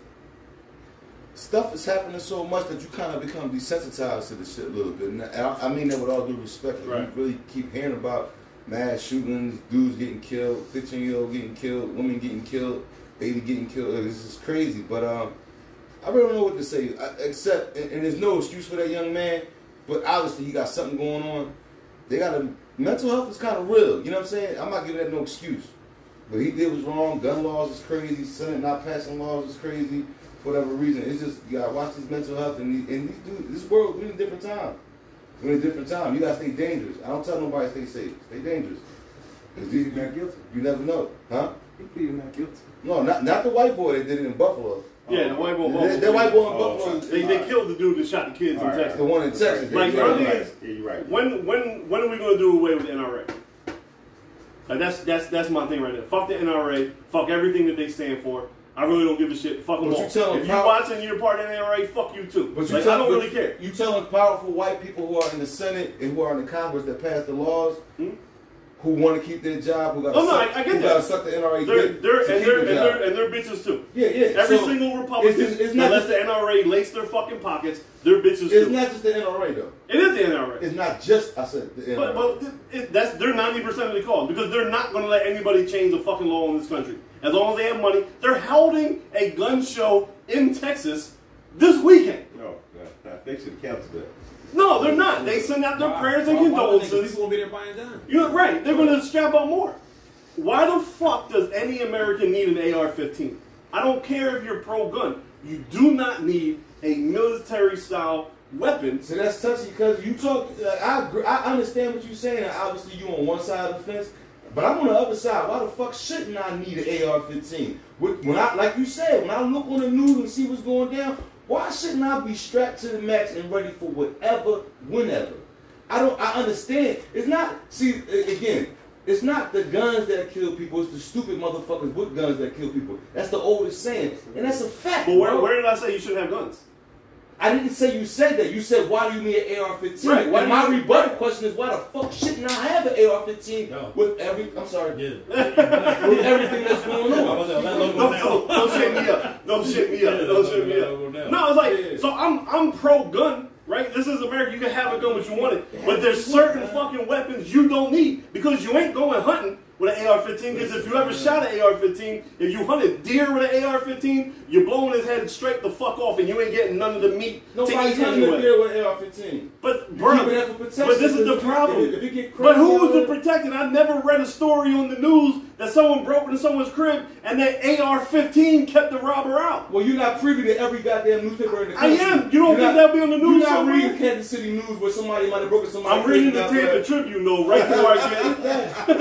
stuff is happening so much that you kind of become desensitized to the shit a little bit. And I, I mean that with all due respect. Like, Right. You really keep hearing about mass shootings, dudes getting killed, 15 year old getting killed, women getting killed, baby getting killed. This is crazy. But um, I really don't know what to say, I- except, and, and there's no excuse for that young man, but obviously he got something going on. They got a, mental health is kind of real. You know what I'm saying? I'm not giving that no excuse. But he did was wrong. Gun laws is crazy. Senate not passing laws is crazy. For whatever reason, it's just you gotta watch his mental health and, these- and these dudes. This world, we're in a different time. We're in a different time. You gotta stay dangerous. I don't tell nobody stay safe. Stay dangerous. 'Cause these, He's not guilty. you never know, huh? He pleaded not guilty. No, not not the white boy that did it in Buffalo. Yeah, the white boy. That, that white boy in Oh, Buffalo, They, they killed the dude that shot the kids All in. Texas. the one in Texas. Like, killed my is- Yeah, you're right. When when when are we gonna do away with the NRA? Like that's that's that's my thing right there. Fuck the NRA. Fuck everything that they stand for. I really don't give a shit. Fuck them you all. tell if you how- watching, you're part of the NRA. Fuck you too. But you like, tell, I don't really care. You telling powerful white people who are in the Senate and who are in the Congress that pass the laws, Hmm? Who want to keep their job, who got to Oh, no, suck, I- I get who that. gotta suck the NRA They're, dick they're, to and, keep they're, the and, they're, and they're bitches too. yeah, yeah. Every So, single Republican it's, it's that not lets just, the NRA lace their fucking pockets, they're bitches it's too. It's not just the NRA though. it is the NRA. It's not just I said the NRA. But, but it, that's they're ninety percent of the cause because they're not going to let anybody change the fucking law in this country as long as they have money. They're holding a gun show in Texas this weekend. No, no, no, they should have canceled that. No, they're not. They send out their Why- prayers and why- why condolences. People gonna be there buying. You're right. They're going to strap up more. Why the fuck does any American need an AR-15? I don't care if you're pro-gun. You do not need a military-style weapon. So that's touchy because you talk. Like, I I understand what you're saying. Obviously, you on one side of the fence, but I'm on the other side. Why the fuck shouldn't I need an AR-15? When when I, like you said, when I look on the news and see what's going down, why shouldn't I be strapped to the max and ready for whatever, whenever? I don't. I understand. It's not. See again. It's not the guns that kill people. It's the stupid motherfuckers with guns that kill people. That's the oldest saying, and that's a fact. But where, bro. where did I say you shouldn't have guns? I didn't say you said that. You said why do you need an AR-15? Right, why And my you- rebuttal question is why the fuck shouldn't I have an AR-15 No. with every? I'm sorry, Yeah. with everything that's going on. was like, let Don't, down. don't, don't shit me up. Don't shit me up. Don't shit me up. down. No, it's like Yeah. so. I'm I'm pro gun, right? This is America. You can have a gun what you want it, but there's certain fucking weapons you don't need because you ain't going hunting with an AR-15. Because if you ever shot an AR-15, if you hunted deer with an AR-15, you're blowing his head straight the fuck off, and you ain't getting none of the meat Nobody's hunting anyway. a deer with an AR-15. But bro, keep it there for protection, but this is the because if it- problem. if it but who was the uh, there- protecting? I never read a story on the news that someone broke into someone's crib and that AR-15 kept the robber out. Well, you're not privy to every goddamn newspaper in the country. I am. You don't You're think not- that'll be on the news You're not somewhere? reading Kansas City news where somebody might have broken somebody. I'm reading the. Tampa Tribune, though, right before I get. like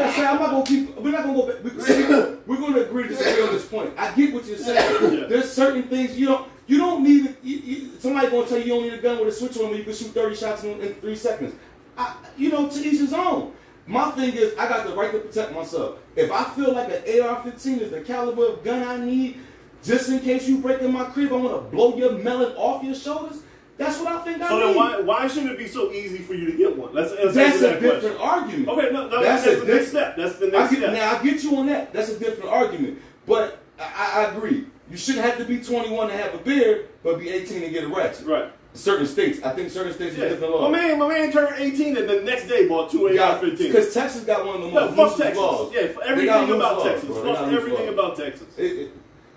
I said, I'm not gonna keep. We're not gonna go back. We, see, we're gonna agree to disagree on this point. I get what you're saying. Yeah. There's certain things you don't. You don't need. You, you, somebody gonna tell you you don't need a gun with a switch on where you can shoot 30 shots in, in three seconds. I, you know, to each his own. My thing is, I got the right to protect myself. If I feel like an AR-15 is the caliber of gun I need, just in case you break in my crib, I want to blow your melon off your shoulders. That's what I think I So need. then, why why should it be so easy for you to get one? Let's, let's That's a that different question. argument. Okay, no, no That's that's, the next step. That's the I next get, step. now I get you on that. That's a different argument. But I, I agree. You shouldn't have to be 21 to have a beard, but be 18 to get a ratchet. right. Certain states, I think certain states Yeah. have different My man, my man turned 18 and the next day bought two AR-15. Because Texas got one of the No, most fuck loosest Texas. laws. Yeah, everything about laws, Texas. Fuck everything about Texas.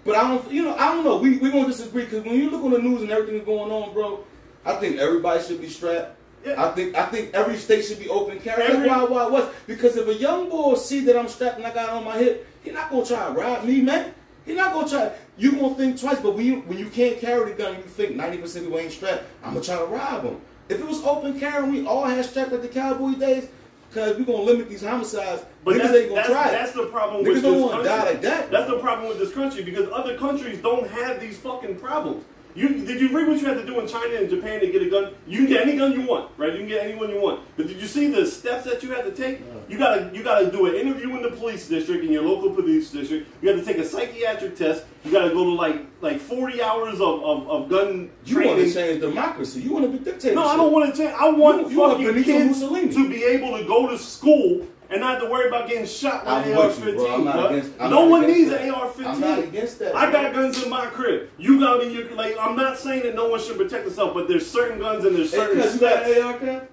But I don't, you know, I don't know. We we gonna disagree because when you look on the news and everything that's going on, bro, I think everybody should be strapped. Yeah. I think I think every state should be open carry. Every- That's why why was because if a young boy see that I'm strapped and I got it on my hip, he not gonna try to rob me, man. He not gonna try. You gonna think twice, but when you when you can't carry the gun, you think ninety percent of you ain't strapped. I'm gonna try to rob him. If it was open carry, we all had strapped like the cowboy days. Cause we're gonna limit these homicides. But Niggas ain't gonna that's, try it. that's the problem Niggas with don't this wanna country. die like that. That's the problem with this country because other countries don't have these fucking problems. You did you read what you had to do in China and Japan to get a gun? You can get any gun you want, right? You can get any one you want. But did you see the steps that you had to take? You gotta you gotta do an interview in the police district in your local police district. You have to take a psychiatric test. You gotta go to like like forty hours of, of, of gun You want to change democracy. You want to be dictator. No, I don't want to change. I want You- you want fucking Benito kids Mussolini. to be able to go to school and not have to worry about getting shot with an with you, bro. AR-15. Bro. no one needs that. an AR-15. I'm not against that, I got guns in my crib. You got in your like. I'm not saying that no one should protect themselves, but there's certain guns and there's Hey, certain cuz, you got steps. an AR, cuz?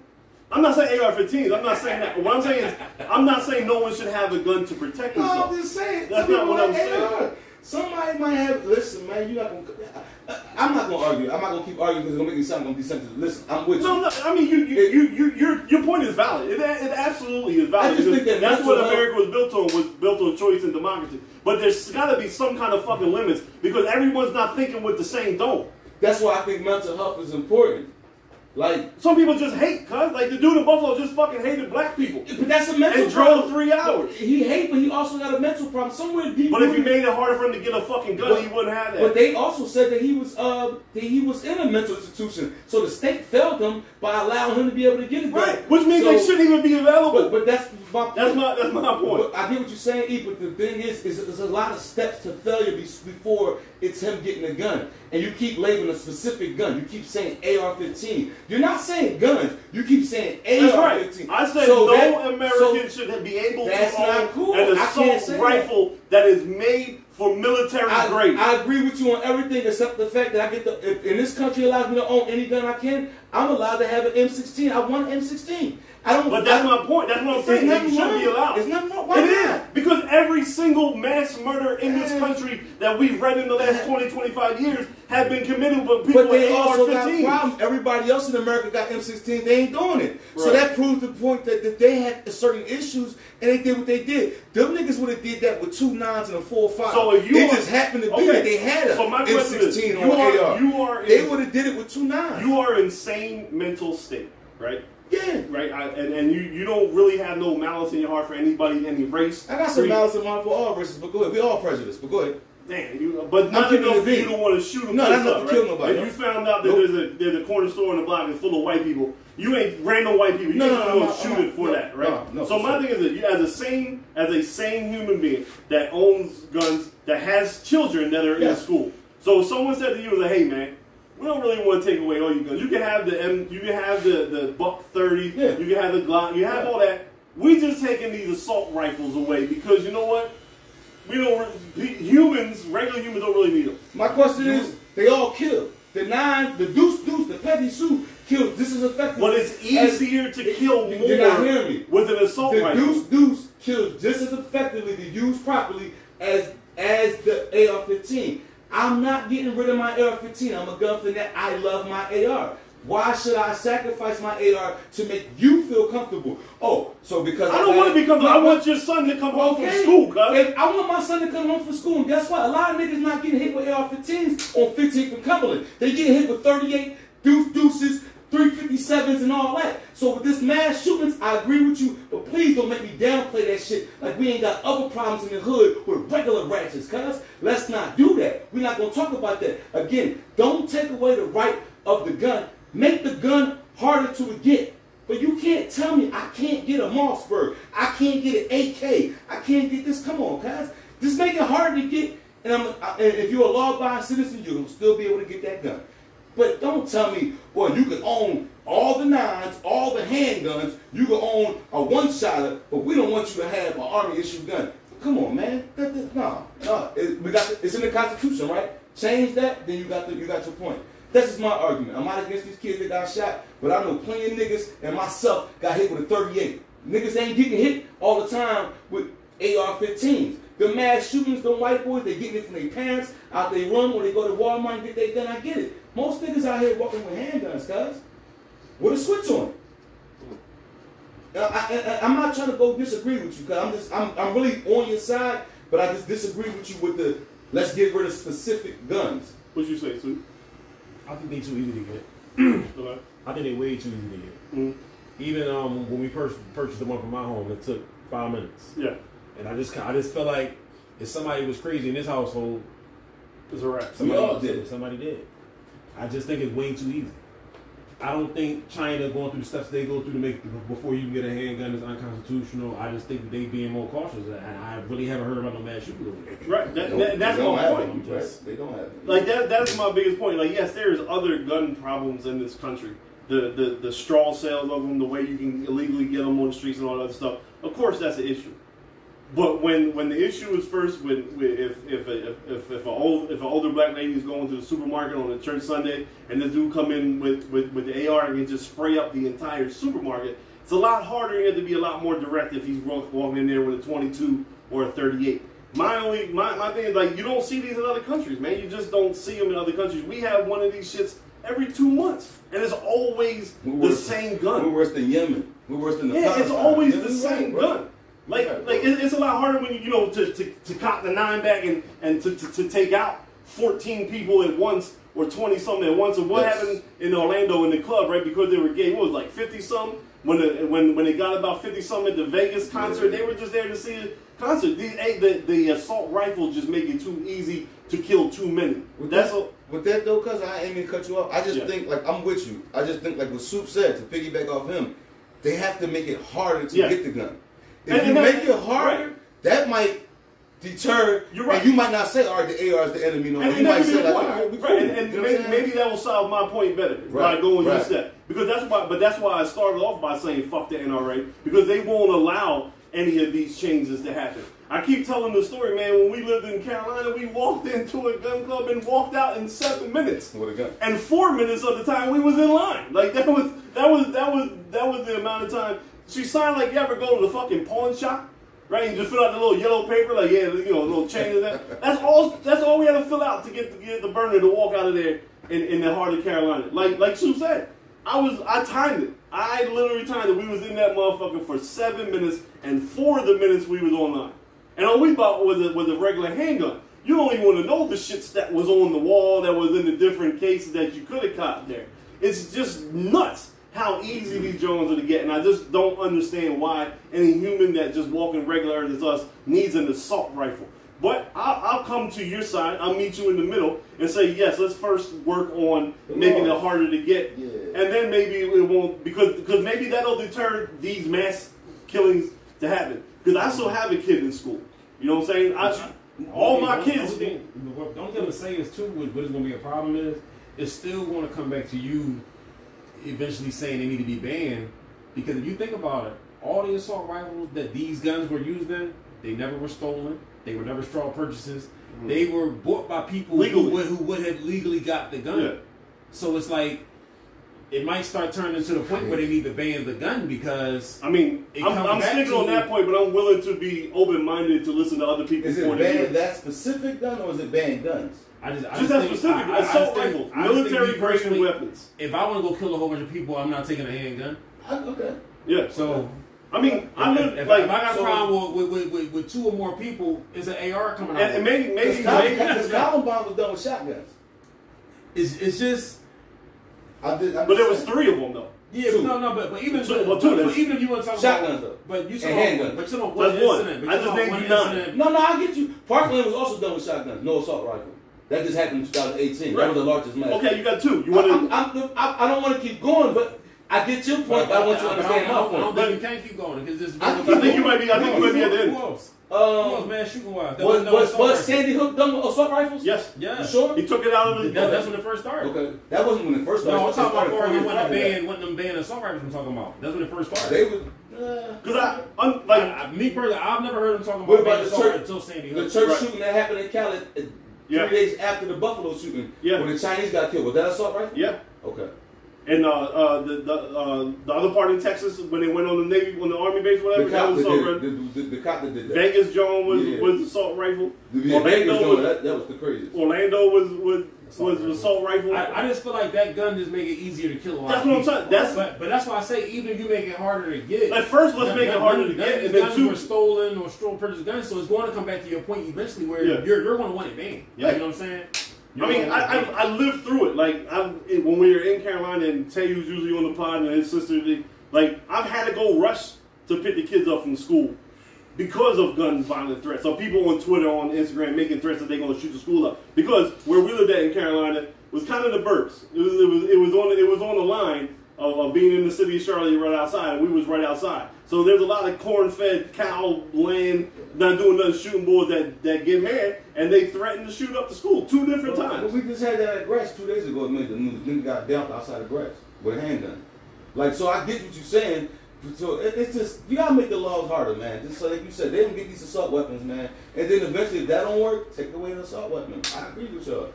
I'm not saying AR-15s. I'm not saying that. What I'm saying is, I'm not saying no one should have a gun to protect No, themselves. I'm just saying. That's not what I'm like saying. Somebody might have. Listen, man, you not gonna. I'm not gonna argue. I'm not gonna keep arguing because it's gonna make me sound gonna be sensitive. Listen, I'm with No, you. no. No I mean, you, you, you, you, your, your point is valid. It, it absolutely is valid. I just think that that's what America was built on. Was built on choice and democracy. But there's got to be some kind of fucking limits because everyone's not thinking with the same dome. That's why I think mental health is important. Like, Some people just hate, cuz like the dude in Buffalo just fucking hated black people. but that's a mental And drove three hours. He hate, but he also got a mental problem somewhere deep. But if you made it harder for him to get a fucking gun, But- he wouldn't have that. But they also said that he was uh that he was in a mental institution, so the state failed him by allowing him to be able to get a gun. right, which means So- they shouldn't even be available. But but that's my point. that's my that's my point. But I get what you're saying, E. But the thing is, is there's a lot of steps to failure before it's him getting a gun, and you keep labeling a specific gun. You keep saying AR-15. You're not saying guns. You keep saying AR-15. right. I said So no that- American so should be able to own cool. an I can't say assault rifle that is made for military I, grade. I agree with you on everything except the fact that I get the. If in this country allows me to own any gun I can, I'm allowed to have an M16. I want an M16. I don't. but that's my point. That's what I'm saying. It shouldn't wrong. be allowed. Nothing wrong. Why It is not? because every single mass murder in this country that we've read in the last 20, 25 years have been committed by people But they with also got AR-15s. problems. Everybody else in America got M16. They ain't doing it. So that proves the point that, that they had certain issues and they did what they did. Them niggas would have did that with two nines and a four five. So if you it just happened to be Okay. that they had a So my question is, M16 you on are- AR. you are they would have did it with two nines. You are insane mental state, right? Yeah. Right, I, and, and you, you don't really have no malice in your heart for anybody, any race. I got some malice in mind for all races, but go ahead. We all prejudiced, but go ahead. Damn, you, but not enough for you to want to shoot them. No, that's not to kill nobody, If no. you found out that Nope. there's a there's a corner store in the block that's full of white people, you ain't random white people. You No, no, no, not- shoot it for no, that, right? no, no, so my thing is that you, as a sane as a sane human being that owns guns, that has children that are in school. So if someone said to you, like, "Hey, man." We don't really want to take away all your guns. You can have the M, you can have the, the Buck 30, Yeah. you can have the Glock, you have Yeah. all that. We just taking these assault rifles away because you know what? We don't. Humans, regular humans, don't really need them. My question is, they all kill. The nine, the deuce deuce, the petty soup killed. This is effective. But it's easier to kill more You're not hearing me. with an assault the rifle. The deuce deuce kills just as effectively to use properly as as the AR-15. I'm not getting rid of my AR-15. I'm a gun fanatic. I love my AR. Why should I sacrifice my AR to make you feel comfortable? Oh, so because I don't want to become. I want your son to come home Okay. from school, cuz. I want my son to come home from school, and guess what? A lot of niggas not getting hit with AR-15s on 15th and Cumberland. They getting hit with 38 deuce deuces, 357s, and all that. So with this mass shootings, I agree with you, but please don't make me downplay that shit like we ain't got other problems in the hood with regular ratchets, cuz. Let's not do that. We're not gonna talk about that. Again, don't take away the right of the gun. Make the gun harder to get. But you can't tell me I can't get a Mossberg. I can't get an AK. I can't get this. Come on, guys. Just make it harder to get. And, I'm, I, and if you're a law-abiding citizen, you're going to still be able to get that gun. But don't tell me, well, you can own all the nines, all the handguns. You can own a one-shotter, but we don't want you to have an army-issued gun. Come on, man. No, no. It, we got it's in the Constitution, right? Change that, then you got the, you got your point. That's just my argument. I'm not against these kids that got shot, but I know plenty of niggas and myself got hit with a 38. Niggas ain't getting hit all the time with AR-15s. The mass shootings, the white boys, they getting it from their parents out they room or they go to Walmart and get their gun. I get it. Most niggas out here walking with handguns, cuz. With a switch on it. I, I, I'm not trying to go disagree with you, cuz I'm just I'm, I'm really on your side, but I just disagree with you with the let's get rid of specific guns. What you say, Sue? I think they too easy to get. Okay. I think they way too easy to get. Mm. Even um, when we pur- purchased the one for my home, it took five minutes, Yeah, and I just I just felt like if somebody was crazy in this household, it's a wrap. somebody all did. Somebody did. I just think it's way too easy. I don't think China going through the steps they go through to make before you can get a handgun is unconstitutional. I just think they being more cautious, and I really haven't heard about no mass shootings. Right. That, that, that's my have point. it, right? They don't have it. Like that. That's my biggest point. Like, yes, there's other gun problems in this country. The, the the straw sales of them, the way you can illegally get them on the streets and all that stuff. Of course that's an issue. But when when the issue is first when, if if if if, if, an old, if an older black lady is going to the supermarket on a church Sunday and this dude come in with, with, with the AR and can just spray up the entire supermarket, it's a lot harder. Have to be a lot more direct if he's walking in there with a 22 or a 38. My only my, my thing is like you don't see these in other countries, man. You just don't see them in other countries. We have one of these shits every two months, and it's always We're the worse- same gun. We're worse than Yemen. We're worse than the Yeah, it's always the same right, bro. gun. Like, like it- it's a lot harder when you you know to, to, to cock the nine back and and to, to, to take out fourteen people at once or twenty something at once. And what Yes. happened in Orlando in the club right because they were gay? What was like fifty something when the, when when they got about fifty something at the Vegas concert? They were just there to see a concert. The the, the assault rifle just make it too easy to kill too many. With That's that, a, with that though, cuz I ain't gonna cut you off. I just Yeah. think like I'm with you. I just think like what Soup said to piggyback off him, they have to make it harder to Yeah. get the gun. If And- you make it harder, right. that might deter. You're right. And you might not say, "All right, the AR is the enemy." No. And, you and might say like, the "All point. right, right, and, and You know maybe, maybe that will solve my point better by Right, going your right. step. Because that's why, but that's why I started off by saying fuck the NRA because they won't allow any of these changes to happen. I keep telling the story, man. When we lived in Carolina, we walked into a gun club and walked out in seven minutes. With a gun. And four minutes of the time we was in line. Like that was that was that was that was the amount of time. She signed like you ever go to the fucking pawn shop, right? And just fill out the little yellow paper, like yeah, you know, a little chain and that. That's all. That's all we had to fill out to get to get the burner to walk out of there in, in the heart of Carolina. Like like Sue said, I was I timed it. I literally timed it. We was in that motherfucker for seven minutes, and four of the minutes we was online. And all we bought was a, was a regular handgun. You don't even want to know the shits that was on the wall, that was in the different cases that you could have caught there. It's just nuts how easy these drones are to get, and I just don't understand why any human that just walking regular as us needs an assault rifle. But I'll, I'll come to your side. I'll meet you in the middle and say yes. Let's first work on making it harder to get, Yeah. and then maybe it won't because because maybe that'll deter these mass killings to happen. Because I still have a kid in school. You know what I'm saying? I, all my kids. Don't, what- the only thing I'm gonna say is too, what what is gonna be a problem is, it's still gonna come back to you, eventually saying they need to be banned, because if you think about it, all the assault rifles that these guns were used in, they never were stolen, they were never straw purchases, mm-hmm. they were bought by people. Legally. who would, who would have legally got the gun. Yeah. So it's like, it might start turning to the point where they need to ban the gun because I mean, It I'm, comes I'm back sticking to- on that point, but I'm willing to be open minded to listen to other people's Is it point of view. ban that specific gun or is it ban guns? I just, I Just that think- specific I- I- I assault just think- rifles, I just think military me grade weapons. If I want to go kill a whole bunch of people, I'm not taking a handgun. I, okay. Yeah. So I mean, I if, live if, like if I got so- a problem with, with, with, with two or more people, it's an AR coming out. and, and maybe maybe maybe Because Columbine was done with shotguns. it's, it's just I did, I'm but there just was three of them though. yeah, Two. but no, no, but but even Two- but, well, two, but, that's- even if you want to talk Shotguns, about, though. but you And saw handguns. but you know one That's one. incident. But I just saw named one you nine. incident. No, no, I get you. Parkland was also done with shotguns, no assault rifle. That just happened in 2018. That was the largest mass. Okay, you got two. You want to? I'm, I, I don't want to keep going, but I get your point. But I want you to understand my don't, I don't point. think you can keep going because this. I I think you might be. I think you might be at the end. Else? Who Um, man? Shooting wise. was, was, was Sandy Hook done with assault rifles? Yes. Yeah. You sure? He took it out of his. That, that's when it first started. Okay, that wasn't when it first started. No, I'm talking about started before four you years went to ban, what them ban assault rifles I'm talking about. That's when it first that. started. They was. Uh, Because I, I'm Like like, I, me personally, I've never heard them talking What about about the assault church- until Sandy Hook. the church Right. shooting that happened in Cali uh, three Yeah. days after the Buffalo shooting, Yeah. when the Chinese got killed. Was that assault rifle? yeah. Okay. And uh, uh, the the, uh, the other part in Texas when they went on the navy on the army base, whatever, The that was that assault did, rifle. the, the, the cop that did that. Vegas John was Yeah. was assault rifle. Yeah, Orlando doing was that, that was the craziest. Orlando was was was assault rifle. I, I just feel like that gun just make it easier to kill a lot. That's of what I'm saying. That's- but, but that's why I say even if you make it harder to get. At first, let's make it none- harder to get, and guns two- were stolen or stolen purchased guns, so it's going to come back to your point eventually where Yeah. you're you're going to want it banned. Yeah. You know what I'm saying? I You're mean, I, I, I lived through it. Like I, when we were in Carolina, and Tay was usually on the pod, and his sister. Like I've had to go rush to pick the kids up from school because of gun violent threats. So people on Twitter, on Instagram, making threats that they're going to shoot the school up. Because where we lived at in Carolina was kind of the burbs. It was, it was, it was on, it was on the line of, of being in the city of Charlotte right outside, and we was right outside. So there's a lot of corn-fed cow land, not doing nothing, shooting boys that, that get mad, and they threaten to shoot up the school two different Well, times. We just had that at Grass two days ago. It made the news. Nigga got dumped outside of Grass with a handgun. Like, so I get what you're saying. So it, it's just you gotta make the laws harder, man. Just so like you said, they don't get these assault weapons, man. And then eventually, if that don't work, take away the assault weapon. I agree with y'all.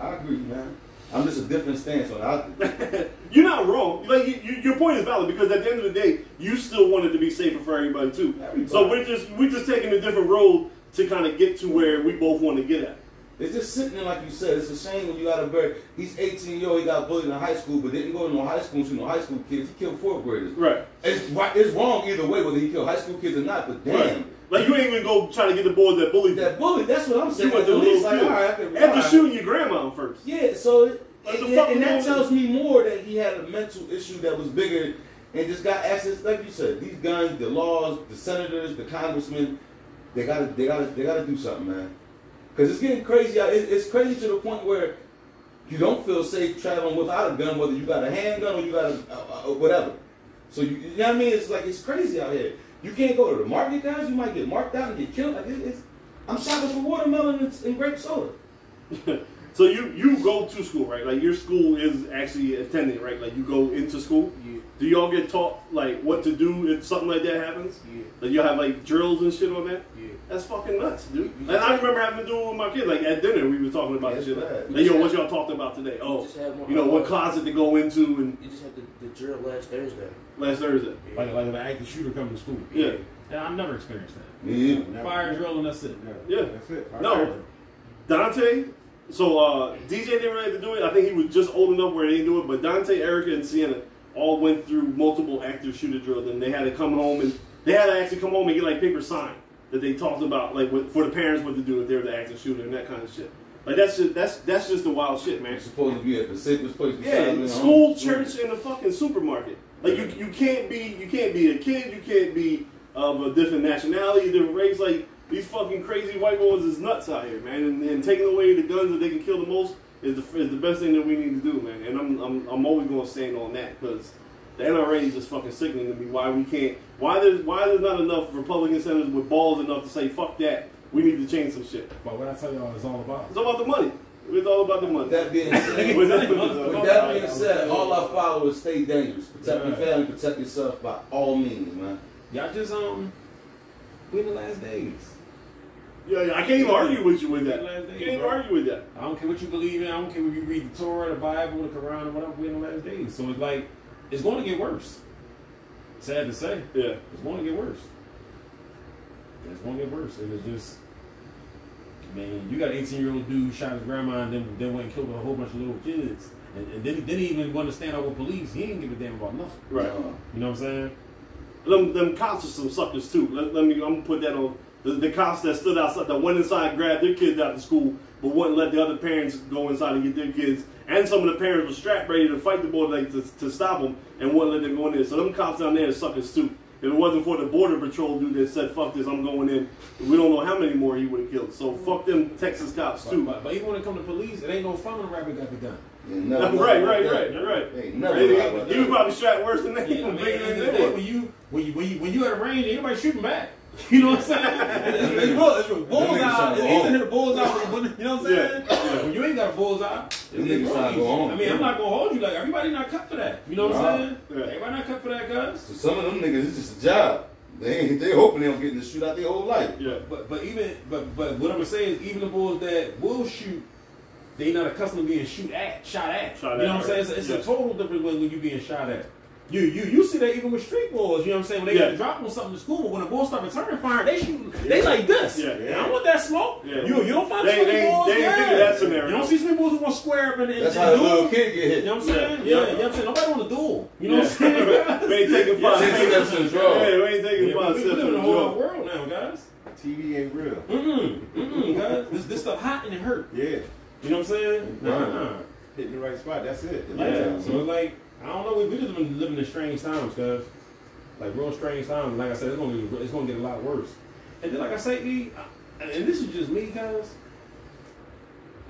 I agree, man. I'm just a different stance on it. You're not wrong. Like you, you, your point is valid because at the end of the day, you still want it to be safer for everybody too. Everybody. So we're just we're just taking a different road to kind of get to where we both want to get at. It's just sitting there like you said. It's a shame when you got a bird. He's 18 year old. He got bullied in high school, but didn't go to no high school shoot no high school kids. He killed fourth graders. Right. It's. It's wrong either way whether he killed high school kids or not. But damn, Right. Like you ain't even go try to get the boys that bullied you. that bully. That's what I'm saying. You went to the least like, all right, After right. shooting your grandma first. Yeah, so it- Like, and, and that tells me more that he had a mental issue that was bigger and just got access. Like you said, these guns, the laws, the senators, the congressmen, they gotta, they gotta, they gotta do something, man. Because it's getting crazy. out- it- It's crazy to the point where you don't feel safe traveling without a gun, whether you got a handgun or you got a uh, uh, whatever. So you, you know what I mean? It's like it's crazy out here. You can't go to the market, guys. You might get marked out and get killed. Like it, it's, I'm shopping for watermelon and, and grape soda. So you you go to school, right? Like your school is actually attending, right? Like you go into school. Yeah. Do y'all get taught like what to do if something like that happens? Yeah. Like y'all have like drills and shit on that? Yeah. That's fucking nuts, dude. Yeah. And I remember having to do it with my kids. Like at dinner, we were talking about Yeah, this shit. it's Like, bad. like, yo, what y'all talked about today? Oh, just had one- you know what closet to go into and You just had the, the drill last Thursday. last Thursday. Like like if an active shooter coming to school. Yeah. And I've never experienced that. Me either. Never. Fire drill and that's it. Yeah. That's it. No, Dante. So uh, DJ didn't really have to do it. I think he was just old enough where he didn't do it. But Dante, Erica, and Sienna all went through multiple active shooter drills, and they had to come home and they had to actually come home and get like paper signed that they talked about, like with, for the parents what to do if they were the active shooter and that kind of shit. Like that's just that's that's just the wild shit, man. You're supposed to be at the safest place. Yeah, school, home. church, and the fucking supermarket. Like you, you can't be, you can't be a kid. You can't be of a different nationality, different race. Like these fucking crazy white boys is nuts out here, man. And, and taking away the guns that they can kill the most is the, is the best thing that we need to do, man. And I'm I'm, I'm always going to stand on that because the NRA is just fucking sickening to me. Why we can't? Why there's why there's not enough Republican senators with balls enough to say fuck that. We need to change some shit. But what I tell y'all is all about. It's all about the money. It's all about the money. That being said, With that- with that being said, all our followers stay dangerous. Protect your family, protect yourself by all means, man. Y'all just um we in the last days. Yeah, yeah, I can't even argue with you with that. I can't even argue with that. I don't care what you believe in. I don't care if you read the Torah, the Bible, the Quran, or whatever. We're in the last days, so it's like it's going to get worse. Sad to say, Yeah. it's going to get worse. It's going to get worse, and it's just, man, you got an 18 year old dude shot his grandma and then then went and killed a whole bunch of little kids, and, and then he didn't even want to stand up with police. He didn't give a damn about nothing. Right. Uh, You know what I'm saying? Them, them cops are some suckers too. Let, let me. I'm gonna put that on the, the cops that stood outside, that went inside, grabbed their kids out of school, but wouldn't let the other parents go inside and get their kids. And some of the parents were strapped ready to fight the boy like to, to stop them, and wouldn't let them go in there. So them cops down there are suckers too. If it wasn't for the border patrol dude that said "fuck this," I'm going in. We don't know how many more he would have killed. So fuck them Texas cops too. but, but even when it comes to police, it ain't no fun when a rapper got the gun. yeah, never right, lie right, right, that. right. Ain't never He, lie was probably strapped worse than they. Yeah, I mean, bigger at the end than of the they day, were. when you when you when you when you at a range, ain't nobody shooting back. You know what I'm saying? it's, it's real. It's real. niggas Bullseye. It's go easy to hit a bullseye. When, you know what I'm saying? Yeah. When you ain't got a bullseye, it's Them niggas trying to go real I mean, I'm not gonna hold you. Like everybody not cut for that. You know what Nah. I'm saying? Yeah. Everybody not cut for that, guys. So some of them niggas, it's just a job. They ain't, they hoping they don't get in the shootout their whole life. Yeah. But but even but but what I'm saying is even the bulls that will shoot, they not accustomed to being shoot at, shot at. Shot you know at, what I'm saying? It's, a- it's Yeah. a total difference when, when you being shot at. You you you see that even with street bulls, you know what I'm saying? When they Yeah. got to drop on something to school, but when a bull start returning fire, they shoot they like this. Yeah. I don't want that smoke. Yeah. You you don't find They- street they- bulls. they ain't yeah. think of that scenario. You don't see street bulls who want to square up and, and, That's and how the duel. little kid get hit. You know what I'm saying? Yeah. Yeah, Yeah. you know what I'm saying? Nobody want to duel. You know Yeah. what I'm saying? we ain't taking five Six steps in the draw. Yeah, we ain't taking Yeah, five we, we live in in the a whole other world now, guys. TV ain't real. Mm-mm, mm-mm, guys. This, this stuff hot and it hurt. Yeah. You know what I'm saying? Right. Nah. Hitting the right spot. That's it. Yeah. So it's like, I don't know. We, we just been living in strange times, guys. Like real strange times. Like I said, it's gonna be, it's gonna get a lot worse. And then, like I say, E, I- and this is just me, guys.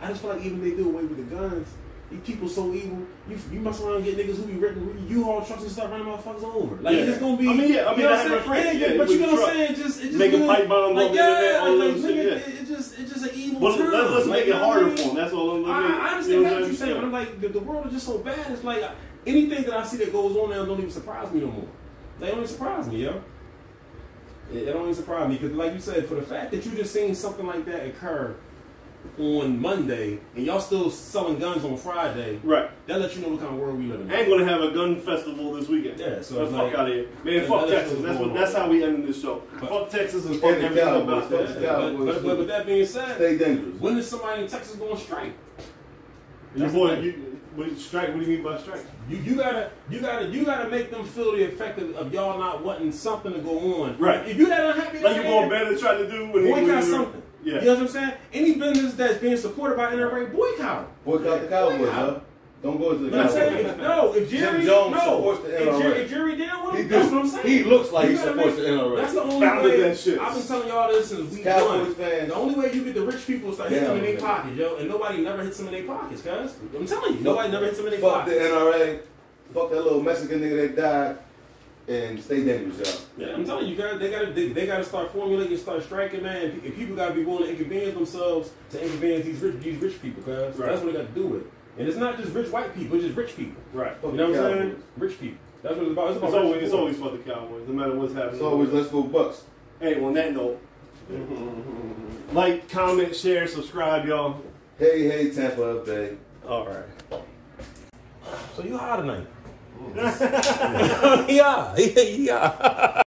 I just feel like even they do away with the guns, these people so evil. You you mess around and get niggas who be written U-Haul trucks and stuff running motherfuckers over. Like Yeah. it's gonna be. I mean, yeah, I mean, you know I what I'm have a friend, saying? yeah, but you know what I'm saying? Just it just Making pipe bombs like, over the internet, yeah, like, nigga, shit, yeah. it, it just it's just an evil But time. let's, let's Like, make it I harder mean? for them. That's all I'm looking I, I You understand know what I'm you're saying, but I'm like, the, the world is just so bad. It's like anything that I see that goes on now don't even surprise me no more. They don't even surprise me, yo. It, it don't even surprise me because, like you said, for the fact that you just seen something like that occur on Monday and y'all still selling guns on Friday, Right. that lets you know what kind of world we live in. I ain't gonna have a gun festival this weekend. Yeah, so So it's fuck like- out of here, man. Yeah, fuck that's Texas. That's what. That's how we ending this show. But- fuck Texas and fuck the everything Cowboys, about fuck Texas. the But, but, but with that being said, Stay dangerous. when is somebody in Texas going to strike? Your boy, you, what, strike. What do you mean by strike? You, you gotta you gotta you gotta make them feel the effect of, of y'all not wanting something to go on. Right. If you that unhappy, Like you man, going better try to do when he- when boycott something. Yeah. You know what I'm saying? Any business that's being supported by NRA, boycott. 'em. Boycott the Cowboys, Boycott. huh? Don't go to the You know what I'm saying? Cowboys. No, if Jim Jerry Jones no, supports the if NRA. Jerry, if Jerry down with He him, do. that's what I'm saying. He looks like You he gotta supports make- the NRA. That's the only Founded way. that shit. I've been telling y'all this since week Cowboys one. fans. The only way you get the rich people to start hitting Yeah, them in their pockets, yo, and nobody never hits them in their pockets, cuz. I'm telling you, nobody never hits them in their pockets. Fuck the. NRA. Fuck that little Mexican nigga that died. And stay dangerous, y'all. Yeah, I'm telling you, guys, they gotta they, they gotta start formulating, start striking, man. And people gotta be willing to inconvenience themselves to inconvenience these rich these rich people, cuz. Right. That's what they got to do with. it. And it's not just rich white people, it's just rich people. Right. You know what I'm saying? Rich people. That's what it's about. It's, about It's always it's always for the Cowboys, no matter what's happening. It's always let's go Bucks. Hey, on that note, like, comment, share, subscribe, y'all. Hey, hey, Tampa Bay. All right. So you high tonight? yeah, yeah.